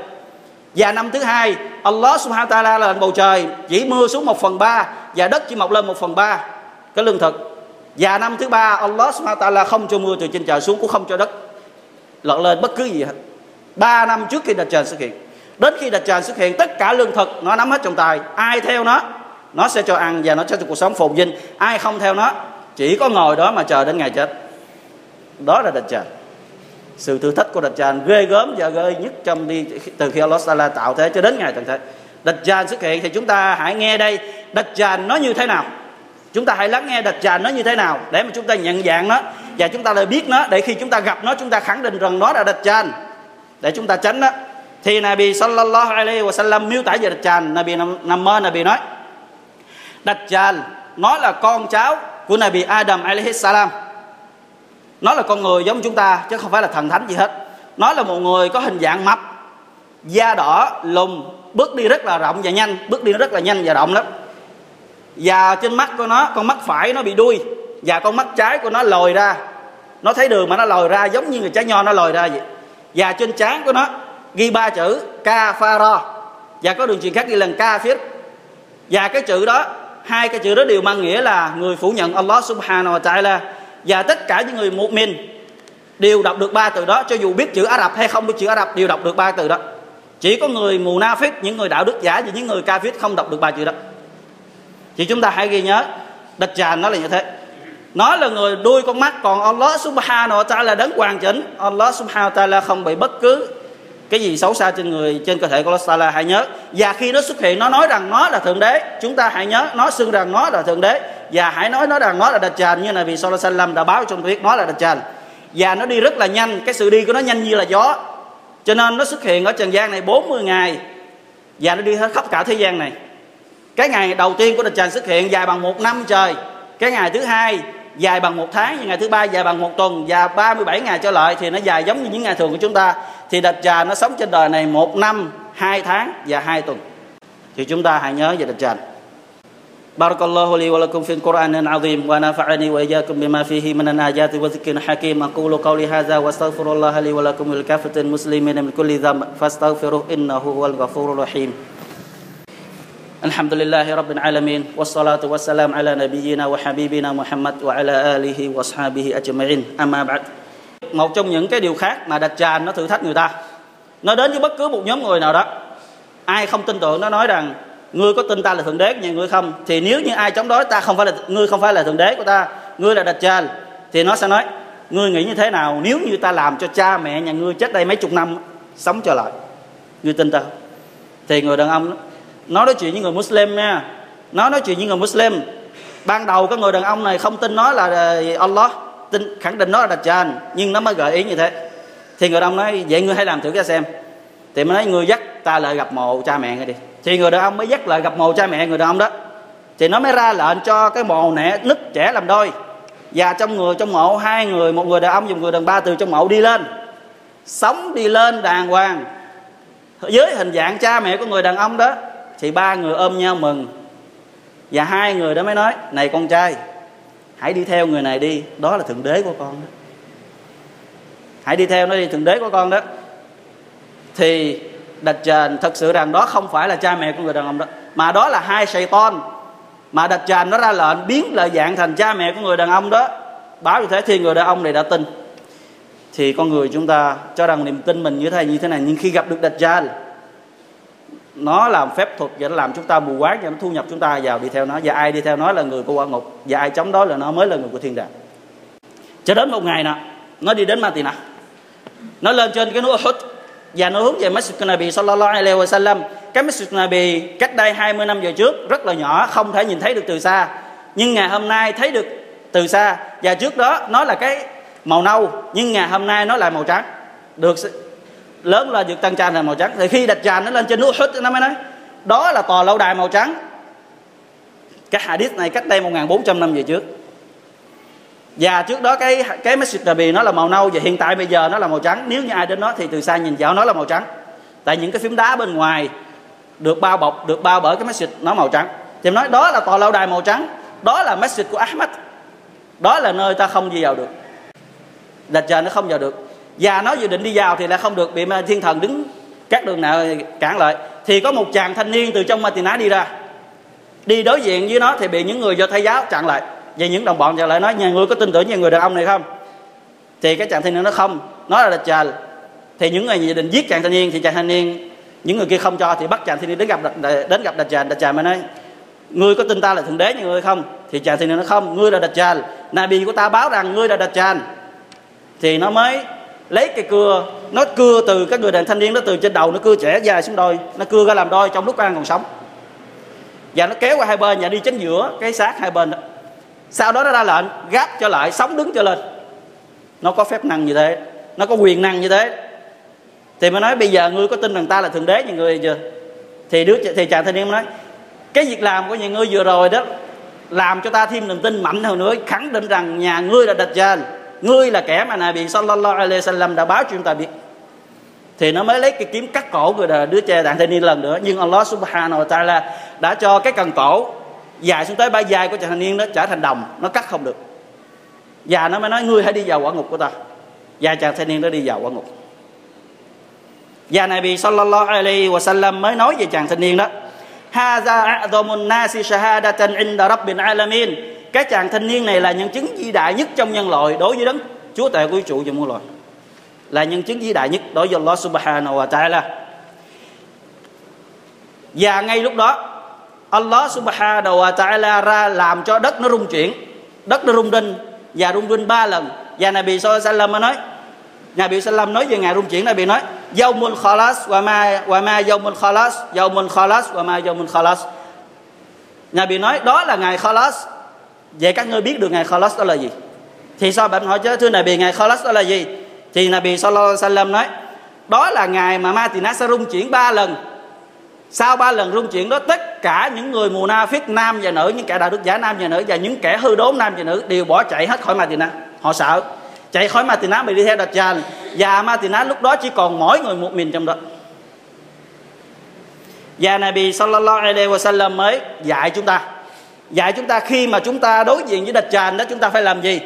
Và năm thứ hai, Allah subhanahu wa ta'ala lệnh bầu trời, chỉ mưa xuống 1 phần 3 và đất chỉ mọc lên 1 phần 3 cái lương thực. Và năm thứ ba, Allah subhanahu là không cho mưa từ trên trời xuống, cũng không cho đất lọt lên bất cứ gì hết. Ba năm trước khi đặt trời xuất hiện. Đến khi đặt trời xuất hiện, tất cả lương thực, nó nắm hết trong tay ai theo nó nó sẽ cho ăn và nó sẽ cho cuộc sống phồn vinh. Ai không theo nó, chỉ có ngồi đó mà chờ đến ngày chết. Đó là đặt trời sự thử thách của Dajjal ghê gớm và ghê nhất trong đi, từ khi Allah Taala tạo thế cho đến ngày tận thế. Dajjal xuất hiện thì chúng ta hãy nghe đây. Dajjal nó như thế nào? Chúng ta hãy lắng nghe Dajjal nó như thế nào để mà chúng ta nhận dạng nó và chúng ta lại biết nó. Để khi chúng ta gặp nó, chúng ta khẳng định rằng nó là Dajjal để chúng ta tránh đó. Thì Nabi sallallahu alaihi wa sallam miêu tả về Dajjal Nabi nằm mơ, Nabi nói Dajjal nó là con cháu của Nabi Adam alaihi salam. Nó là con người giống chúng ta, chứ không phải là thần thánh gì hết. Nó là một người có hình dạng mập, da đỏ, lùn, bước đi rất là rộng và nhanh, bước đi rất là nhanh và rộng lắm và trên mắt của nó, con mắt phải nó bị đuôi. Và con mắt trái của nó lồi ra. Nó thấy đường mà nó lồi ra giống như người trái nho nó lồi ra vậy. Và trên trán của nó ghi ba chữ ca pha ro và có đường truyền khác ghi là ca phiết và cái chữ đó, hai cái chữ đó đều mang nghĩa là người phủ nhận Allah subhanahu wa ta'ala. Và tất cả những người một mình đều đọc được ba từ đó, cho dù biết chữ Ả Rập hay không biết chữ Ả Rập đều đọc được ba từ đó. Chỉ có người mù na phết những người đạo đức giả và những người ca phết không đọc được ba chữ đó thì chúng ta hãy ghi nhớ Đạch trà nó là như thế. Nó là người đuôi con mắt, còn Allah subhanahu wa ta'ala đấng hoàn chỉnh. Allah subhanahu wa ta'ala không bị bất cứ cái gì xấu xa trên người, trên cơ thể của Allah ta'ala. Hãy nhớ. Và khi nó xuất hiện, nó nói rằng nó là thượng đế. Chúng ta hãy nhớ, nó xưng rằng nó là thượng đế. Và hãy nói, nó rằng nó là Dajjal như là vì Sallallahu đã báo trong tuyết nó là Dajjal và nó đi rất là nhanh, cái sự đi của nó nhanh như là gió. Cho nên nó xuất hiện ở trần gian này 40 ngày. Và nó đi hết khắp cả thế gian này cái ngày đầu tiên của Dajjal xuất hiện dài bằng một năm trời cái ngày thứ hai dài bằng một tháng ngày thứ ba dài bằng một tuần và 37 ngày trở lại thì nó dài giống như những ngày thường của chúng ta thì Dajjal nó sống trên đời này một năm hai tháng và hai tuần thì chúng ta hãy nhớ về Dajjal بارك الله لي ولكم في القرآن العظيم ونفعني وإياكم بما فيه من الآيات والذكر الحكيم أقول قولي هذا واستغفر الله لي ولكم ولكافة المسلمين من كل ذنب فاستغفروه إنه هو الغفور الرحيم الحمد لله رب العالمين والصلاة والسلام على نبينا وحبيبنا محمد وعلى آله وأصحابه أجمعين أما بعد một trong những cái điều khác mà đặt tràn nó thử thách người ta nó đến với bất cứ một nhóm người nào đó ai không tin tưởng nó nói rằng ngươi có tin ta là thượng đế của nhà ngươi không thì nếu như ai chống đối ta không phải là ngươi không phải là thượng đế của ta ngươi là đạch tràn thì nó sẽ nói ngươi nghĩ như thế nào nếu như ta làm cho cha mẹ nhà ngươi chết đây mấy chục năm sống trở lại ngươi tin ta thì người đàn ông nó nói chuyện với người Muslim nha. Nó nói chuyện với người Muslim. Ban đầu cái người đàn ông này không tin nó là ờ, Allah, tin, khẳng định nó là đặt tràn nhưng nó mới gợi ý như thế. Thì người đàn ông nói, vậy ngươi hãy làm thử ra xem. Thì mới nói người dắt ta lại gặp mộ cha mẹ ngươi đi. Thì người đàn ông mới dắt lại gặp mộ cha mẹ người đàn ông đó. Thì nó mới ra lệnh cho cái mồ nẻ, nứt trẻ làm đôi. Và trong người, trong mộ, hai người, một người đàn ông và một người đàn ba từ trong mộ đi lên. Sống đi lên đàng hoàng. Với hình dạng cha mẹ của người đàn ông đó thì ba người ôm nhau mừng. Và hai người đó mới nói, này con trai, hãy đi theo người này đi, đó là thượng đế của con đó. Hãy đi theo nó đi, thượng đế của con đó. Thì đặt trần thật sự rằng đó không phải là cha mẹ của người đàn ông đó, mà đó là hai sài ton mà đặt trần nó ra lệnh, biến lời dạng thành cha mẹ của người đàn ông đó. Báo như thế thì người đàn ông này đã tin. Thì con người chúng ta cho rằng niềm tin mình như thế này, như thế này. Nhưng khi gặp được đặt trần nó làm phép thuật và nó làm chúng ta mù quáng và nó thu nhập chúng ta. Vào đi theo nó. Và ai đi theo nó là người của quả ngục. Và ai chống đối là nó mới là người của thiên đàng. Cho đến một ngày nè nó đi đến Madinah. Nó lên trên cái núi Uhud. Và nó hướng về Masjid Nabi sallallahu alaihi wasallam cái Masjid Nabi cách đây 20 năm về trước, rất là nhỏ, không thể nhìn thấy được từ xa. Nhưng ngày hôm nay thấy được từ xa. Và trước đó, nó là cái màu nâu, nhưng ngày hôm nay nó lại màu trắng. Được lớn lên được tăng trang thành màu trắng. Thì khi đặt tràn nó lên trên núi Uhud nó mới nói, đó là tòa lâu đài màu trắng. Cái hadith này cách đây 1400 năm về trước. Và trước đó cái cái Masjid Nabi nó là màu nâu và hiện tại bây giờ nó là màu trắng. Nếu như ai đến nó thì từ xa nhìn vào nó là màu trắng. Tại những cái phím đá bên ngoài được bao bọc, được bao bởi cái Masjid nó màu trắng. Thì nói, đó là tòa lâu đài màu trắng. Đó là Masjid của Ahmad. Đó là nơi ta không đi vào được. Đặt tràn nó không vào được và nó dự định đi vào thì lại không được bị thiên thần đứng các đường nào cản lại. Thì có một chàng thanh niên từ trong Matina đi ra. Đi đối diện với nó thì bị những người do thái giáo chặn lại. Và những đồng bọn chặn lại nói, nhà ngươi có tin tưởng nhà người đàn ông này không? Thì cái chàng thanh niên nó không. Nó là Dajjal thì những người dự định giết chàng thanh niên thì chàng thanh niên, những người kia không cho thì bắt chàng thanh niên đến gặp đến gặp Dajjal Dajjal mới nói, ngươi có tin ta là thượng đế như ngươi không? Thì chàng thanh niên nó không, ngươi là Dajjal Nabi của ta báo rằng ngươi là Dajjal thì nó mới lấy cây cưa, nó cưa từ các người đàn thanh niên nó từ trên đầu, nó cưa trẻ dài xuống đôi, nó cưa ra làm đôi trong lúc ăn còn sống. Và nó kéo qua hai bên và đi chính giữa cái xác hai bên đó. sau đó nó ra lệnh, gáp cho lại, sống đứng trở lên. Nó có phép năng như thế, nó có quyền năng như thế. Thì mới nói, bây giờ ngươi có tin rằng ta là thượng đế như người chưa? Thì đứa thì chàng thanh niên mới nói, cái việc làm của nhà ngươi vừa rồi đó, làm cho ta thêm niềm tin mạnh hơn nữa, khẳng định rằng nhà ngươi là đạch trên ngươi là kẻ mà Nabi sallallahu alaihi wasallam đã báo cho chúng ta biết. Thì nó mới lấy cái kiếm cắt cổ người đứa trẻ đàn thanh niên lần nữa. Nhưng Allah subhanahu wa ta'ala đã cho cái cần cổ dài xuống tới ba dài của chàng thanh niên đó trở thành đồng. Nó cắt không được. Và nó mới nói, ngươi hãy đi vào quả ngục của ta. Và chàng thanh niên đó đi vào quả ngục. Và Nabi sallallahu alaihi wasallam mới nói về chàng thanh niên đó, Haza a'zamun nasi shahadatan inda rabbil alamin cái chàng thanh niên này là nhân chứng vĩ đại nhất trong nhân loại đối với đấng chúa tể của vũ trụ và muôn loài. Là nhân chứng vĩ đại nhất đối với Allah subhanahu wa ta'ala. Và ngay lúc đó, Allah subhanahu wa ta'ala ra làm cho đất nó rung chuyển. Đất nó rung rinh và rung rinh ba lần. Và Nabi sallallahu alaihi wasallam nói, Nabi sallam nói về ngày rung chuyển, Nabi nói, Yawmul khalas wa ma wa ma yawmul khalas Yawmul khalas wa ma yawmul khalas. Nabi nói, đó là ngày khalas vậy các ngươi biết được ngày Khalas đó là gì? Thì sao bạn hỏi chứ? Thưa Nabi, ngày Khalas đó là gì? Thì Nabi sallallahu alaihi wasallam nói, đó là ngày mà Ma Tỳ sẽ rung chuyển ba lần. Sau ba lần rung chuyển đó, tất cả những người mù na phiết nam và nữ, những kẻ đạo đức giả, nam và nữ, và những kẻ hư đốn, nam và nữ, đều bỏ chạy hết khỏi Ma Tỳ họ sợ. Chạy khỏi Ma Tỳ bị đi theo Dajjal và Ma Tỳ lúc đó chỉ còn mỗi người một mình trong đó. Và Nabi sallallahu alaihi wasallam mới dạy chúng ta dạy chúng ta khi mà chúng ta đối diện với địch tràn đó chúng ta phải làm gì?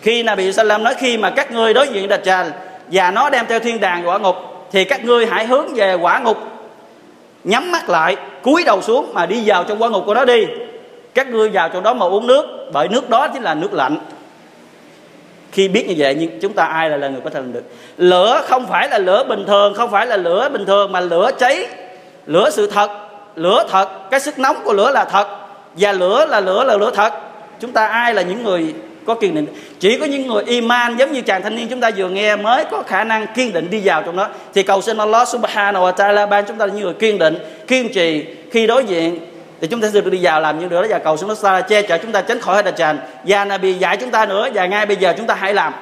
Khi Nabi Sallam nói khi mà các ngươi đối diện địch tràn và nó đem theo thiên đàng quả ngục thì các ngươi hãy hướng về quả ngục nhắm mắt lại cúi đầu xuống mà đi vào trong quả ngục của nó đi. Các ngươi vào trong đó mà uống nước bởi nước đó chính là nước lạnh. Khi biết như vậy nhưng chúng ta ai là, là người có thể làm được? Lửa không phải là lửa bình thường không phải là lửa bình thường mà lửa cháy lửa sự thật lửa thật, cái sức nóng của lửa là thật, và lửa là lửa là lửa thật. Chúng ta ai là những người có kiên định? Chỉ có những người iman giống như chàng thanh niên chúng ta vừa nghe mới có khả năng kiên định đi vào trong đó. Thì cầu xin Allah subhanahu wa ta'ala ban chúng ta là những người kiên định, kiên trì khi đối diện, thì chúng ta sẽ được đi vào làm những điều đó. Và cầu xin Allah che chở chúng ta tránh khỏi hết tràn và Nabi dạy chúng ta nữa, và ngay bây giờ chúng ta hãy làm.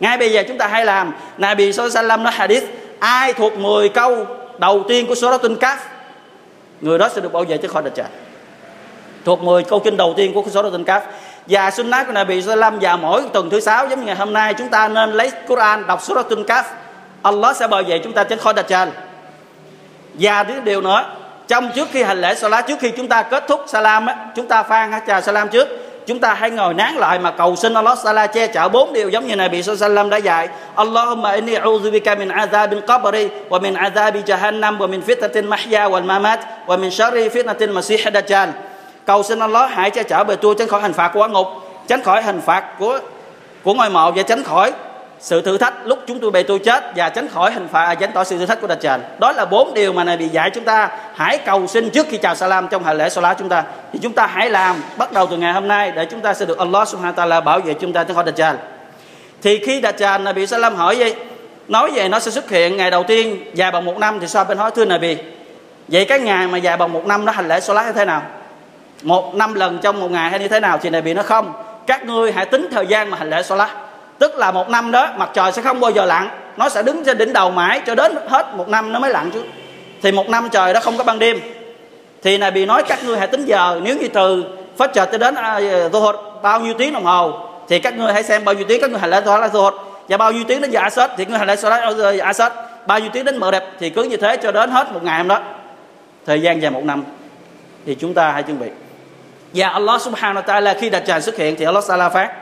Ngay bây giờ chúng ta hãy làm. Nabi sallallahu nói hadith, ai thuộc 10 câu đầu tiên của số Suratul Kaf người đó sẽ được bảo vệ chứ khỏi địch trại thuộc 10 câu kinh đầu tiên của số đầu tinh cáp và sunnah của Nabi Sallam và mỗi tuần thứ sáu giống như ngày hôm nay chúng ta nên lấy Quran đọc số tinh cáp Allah sẽ bảo vệ chúng ta tránh khỏi Dajjal và thứ điều nữa trong trước khi hành lễ salat trước khi chúng ta kết thúc salam á, chúng ta phan chào salam trước chúng ta hãy ngồi nán lại mà cầu xin Allah Sala che chở bốn điều giống như này bị Sallam đã dạy. Allahumma inni a'udhu bika min azabin qabri wa min azabi jahannam wa min fitnatin mahya wal mamat wa min sharri fitnatin masih dajjal. Cầu xin Allah hãy che chở bề tôi, tránh khỏi hình phạt của ngục, tránh khỏi hình phạt của của ngôi mộ và tránh khỏi sự thử thách, lúc chúng tôi bị tôi chết và tránh khỏi hình phạt à, tránh khỏi sự thử thách của Dajjal đó là bốn điều mà này bị dạy chúng ta. Hãy cầu xin trước khi chào salam trong hành lễ salat chúng ta. Thì chúng ta hãy làm, bắt đầu từ ngày hôm nay, để chúng ta sẽ được Allah subhanahu wa ta'ala bảo vệ chúng ta tránh khỏi Dajjal thì khi Dajjal Nabi Salam hỏi vậy, nói về nó sẽ xuất hiện ngày đầu tiên dài bằng một năm, thì sao bên hỏi thưa này bị? Vậy cái ngày mà dài bằng một năm nó hành lễ salat như thế nào? Một năm lần trong một ngày hay như thế nào? Thì này bị nó không. Các ngươi hãy tính thời gian mà hành lễ salat tức là một năm đó mặt trời sẽ không bao giờ lặn. Nó sẽ đứng trên đỉnh đầu mãi cho đến hết một năm nó mới lặn chứ. Thì một năm trời đó không có ban đêm. Thì này bị nói các ngươi hãy tính giờ. Nếu như từ phát trời tới đến uh, bao nhiêu tiếng đồng hồ thì các ngươi hãy xem bao nhiêu tiếng các ngươi hành lễ là Zuhur. Và bao nhiêu tiếng đến giờ Asad thì ngươi hành lễ Salat ờ, Asad. Bao nhiêu tiếng đến mở đẹp thì cứ như thế cho đến hết một ngày hôm đó. Thời gian dài một năm. Thì chúng ta hãy chuẩn bị. Và Allah subhanahu wa ta'ala khi đặt trời xuất hiện thì Allah Ta'ala phát.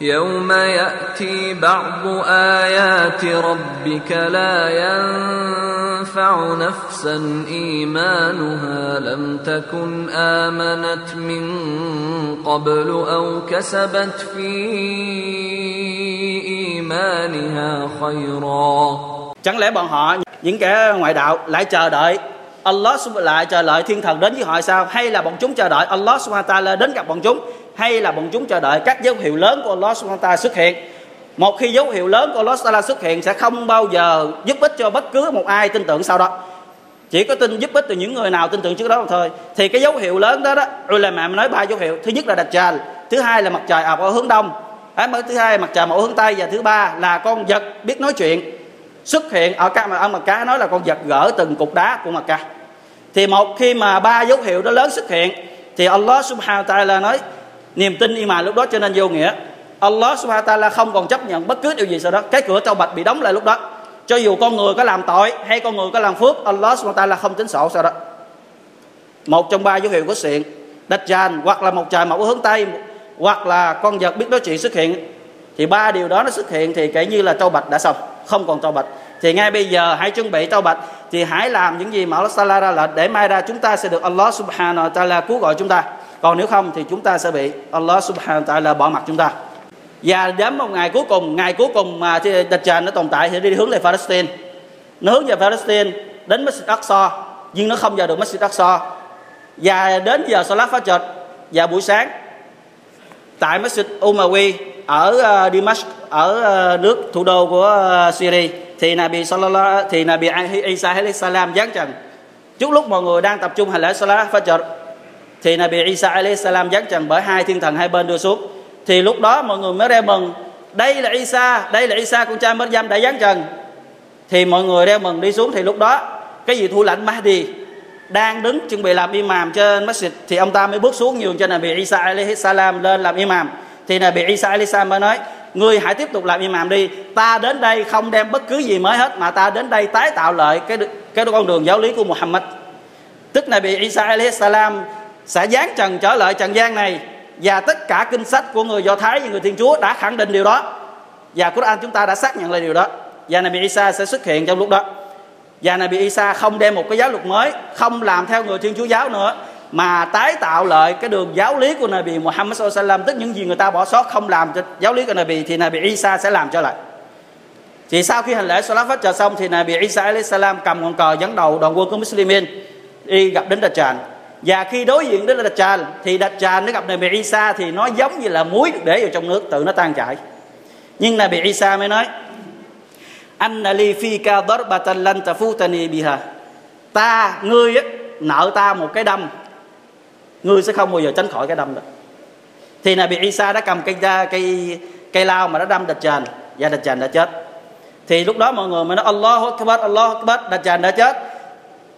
يوم ياتي بعض ايات ربك لا ينفع نفسا ايمانها لم تكن امنت من قبل او كسبت في ايمانها خيرا chẳng lẽ bọn họ những kẻ ngoại đạo lại chờ đợi Allah lại chờ đợi thiên thần đến với họ sao hay là bọn chúng chờ đợi Allah subhanahu wa ta'ala đến gặp bọn chúng Hay là bọn chúng chờ đợi các dấu hiệu lớn của Allah subhanahu ta xuất hiện. Một khi dấu hiệu lớn của Allah ta'ala xuất hiện sẽ không bao giờ giúp ích cho bất cứ một ai tin tưởng sau đó. Chỉ có tin giúp ích từ những người nào tin tưởng trước đó mà thôi. Thì cái dấu hiệu lớn đó đó rồi là mẹ nói ba dấu hiệu. Thứ nhất là đặt trà thứ hai là mặt trời ập ở hướng đông. À, thứ hai mặt trời ở hướng tây và thứ ba là con vật biết nói chuyện xuất hiện ở các mà ông mặt cá nói là con vật gỡ từng cục đá của mặt cá thì một khi mà ba dấu hiệu đó lớn xuất hiện thì Allah subhanahu wa ta'ala nói niềm tin iman lúc đó cho nên vô nghĩa. Allah subhanahu wa ta'ala không còn chấp nhận bất cứ điều gì sau đó. Cái cửa tàu bạch bị đóng lại lúc đó. Cho dù con người có làm tội hay con người có làm phước, Allah subhanahu wa ta'ala không tính sổ sau đó. Một trong ba dấu hiệu của sự Dajjal, hoặc là một trời mẫu hướng Tây, hoặc là con vật biết nói chuyện xuất hiện, thì ba điều đó nó xuất hiện thì kể như là tâu bạch đã xong, không còn tâu bạch. Thì ngay bây giờ hãy chuẩn bị tâu bạch, thì hãy làm những gì mà Allah Taala ra lệnh để mai ra chúng ta sẽ được Allah subhanahu wa ta'ala cứu gọi chúng ta còn nếu không thì chúng ta sẽ bị Allah subhanahu wa ta'ala bỏ mặt chúng ta. Và đến một ngày cuối cùng ngày cuối cùng mà thì Dajjal nó tồn tại thì đi hướng về Palestine. Nó hướng về Palestine đến Masjid Aqsa nhưng nó không vào được Masjid Aqsa. Và đến giờ Salat Fajr và buổi sáng tại Masjid Umawi ở ờ, uh, Dimash ở uh, nước thủ đô của uh, Syria thì Nabi sallallahu thì Nabi Isa alayhi salam giáng trần. Trước lúc mọi người đang tập trung hành lễ Salat Fajr thì Nabi Isa alayhi salam giáng trần bởi hai thiên thần hai bên đưa xuống. Thì lúc đó mọi người mới reo mừng, đây là Isa, đây là Isa, con trai Maryam đã giáng trần thì mọi người reo mừng đi xuống, thì lúc đó cái gì thủ lãnh Mahdi đang đứng chuẩn bị làm imam trên masjid, thì ông ta mới bước xuống nhường cho Nabi Isa alayhi salam lên làm imam. Thì Nabi Isa alayhi salam mới nói, ngươi hãy tiếp tục làm imam đi, ta đến đây không đem bất cứ gì mới hết, mà ta đến đây tái tạo lại cái cái con đường giáo lý của Muhammad. Tức Nabi Isa alayhi salam sẽ giáng trần trở lại trần gian này. Và tất cả kinh sách của người Do Thái và người Thiên Chúa đã khẳng định điều đó. Và Quran chúng ta đã xác nhận lại điều đó. Và Nabi Isa sẽ xuất hiện trong lúc đó. Và Nabi Isa không đem một cái giáo luật mới, không làm theo người Thiên Chúa giáo nữa, mà tái tạo lại cái đường giáo lý của Nabi Muhammad sallam tức những gì người ta bỏ sót không làm cho giáo lý của Nabi thì Nabi Isa sẽ làm trở lại. Thì sau khi hành lễ Salat Fajr xong thì Nabi Isa salam cầm ngọn cờ dẫn đầu đoàn quân của Muslimin đi gặp đến Dajjal và khi đối diện đến Dajjal thì Dajjal nó gặp Nabi Isa thì nó giống như là muối được để vào trong nước tự nó tan chảy. Nhưng Nabi Isa mới nói anna li fika darbatan lan tafutani biha. Ta ngươi á, nợ ta một cái đâm ngươi sẽ không bao giờ tránh khỏi cái đâm được thì Nabi Isa đã cầm cây cây cây lao mà đã đâm Dajjal và Dajjal đã chết. Thì lúc đó mọi người mới nói Allah Akbar Allah Akbar. Dajjal đã chết.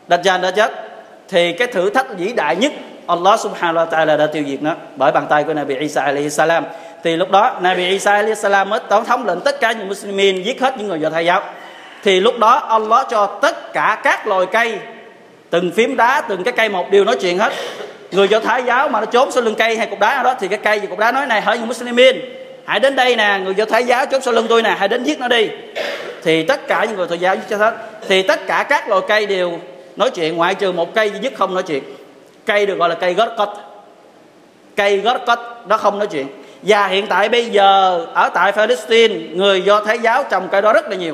Dajjal đã chết thì cái thử thách vĩ đại nhất, Allah subhanahu wa ta'ala đã tiêu diệt nó bởi bàn tay của Nabi Isa alayhi salam. Thì lúc đó, Nabi Isa alayhi salam mới tổng thống lệnh tất cả những Muslimin, giết hết những người do thái giáo. Thì lúc đó, Allah cho tất cả các loài cây, từng phím đá, từng cái cây một đều nói chuyện hết. Người do thái giáo mà nó trốn sau lưng cây hay cục đá đó, thì cái cây và cục đá nói này, hỡi những muslimin, hãy đến đây nè, người do thái giáo trốn sau lưng tôi nè, hãy đến giết nó đi. Thì tất cả những người thời giáo cho hết. Thì tất cả các loài cây đều nói chuyện, ngoại trừ một cây duy nhất không nói chuyện. Cây được gọi là cây gót cốt cây gót cốt nó không nói chuyện. Và hiện tại bây giờ, ở tại Palestine, người do thái giáo trồng cây đó rất là nhiều.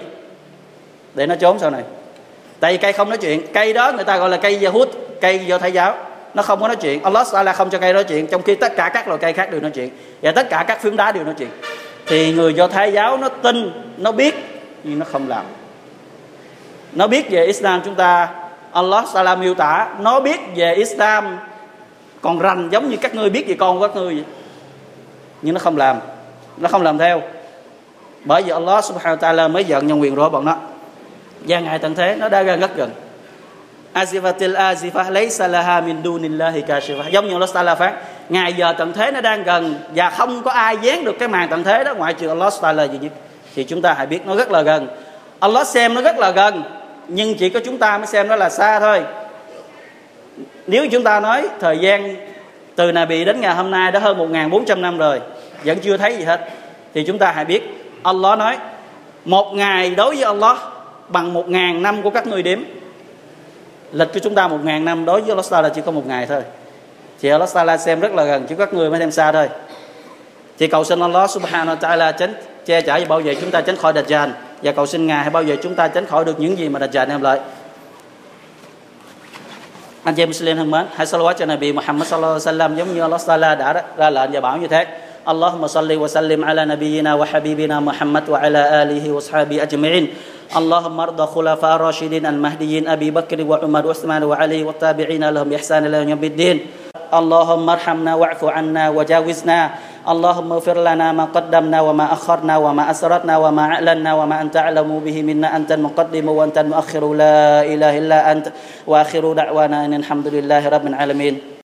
Để nó trốn sau này. Tại vì cây không nói chuyện. Cây đó người ta gọi là cây Yahud, cây do thái giáo. Nó không có nói chuyện. Allah là không cho cây nói chuyện, trong khi tất cả các loại cây khác đều nói chuyện. Và tất cả các phiến đá đều nói chuyện. Thì người do thái giáo nó tin, nó biết, nhưng nó không làm. Nó biết về Islam chúng ta Allah salam miêu tả nó biết về Islam. Còn rành giống như các ngươi biết về con của các ngươi vậy. nhưng nó không làm. Nó không làm theo. Bởi vì Allah Subhanahu wa Taala mới giận nhân quyền rồi bọn nó. Và ngày tận thế nó đã gần rất gần. Azifatil azifa laysa laha min dunillahi kashifa. Giống như Allah Taala phát, ngày giờ tận thế nó đang gần và không có ai dán được cái màn tận thế đó ngoại trừ Allah Taala gì nhất. Thì chúng ta hãy biết nó rất là gần. Allah xem nó rất là gần nhưng chỉ có chúng ta mới xem nó là xa thôi. Nếu chúng ta nói thời gian từ Nà Bị đến ngày hôm nay đã hơn 1.400 năm rồi, vẫn chưa thấy gì hết, thì chúng ta hãy biết, Allah nói, một ngày đối với Allah bằng một ngàn năm của các người đếm. Lịch của chúng ta một ngàn năm, đối với Allah là chỉ có một ngày thôi. Thì Allah Taala xem rất là gần, chỉ các người mới xem xa thôi. Thì cầu xin Allah Subhanahu wa Taala tránh che chở và bảo vệ chúng ta tránh khỏi Dajjal và cầu xin Ngài hãy bao giờ chúng ta tránh khỏi được những gì mà Dajjal đem lại anh chị Muslim thân mến hãy salawat cho Nabi Muhammad sallallahu alaihi wasallam giống như Allah Taala đã ra lệnh và bảo như thế اللهم صل وسلم على نبينا وحبيبنا محمد وعلى آله وصحبه أجمعين اللهم ارض خلفاء الراشدين المهديين أبي بكر وعمر وعثمان وعلي والتابعين لهم بإحسان إلى يوم الدين اللهم ارحمنا واعف عنا وجاوزنا اللهم اغفر لنا ما قدمنا وما أخرنا وما أسررنا وما أعلنا وما أنت أعلم به منا. أنت المقدم وأنت المؤخر. لا إله إلا أنت. وآخر دعوانا أن الحمد لله رب العالمين.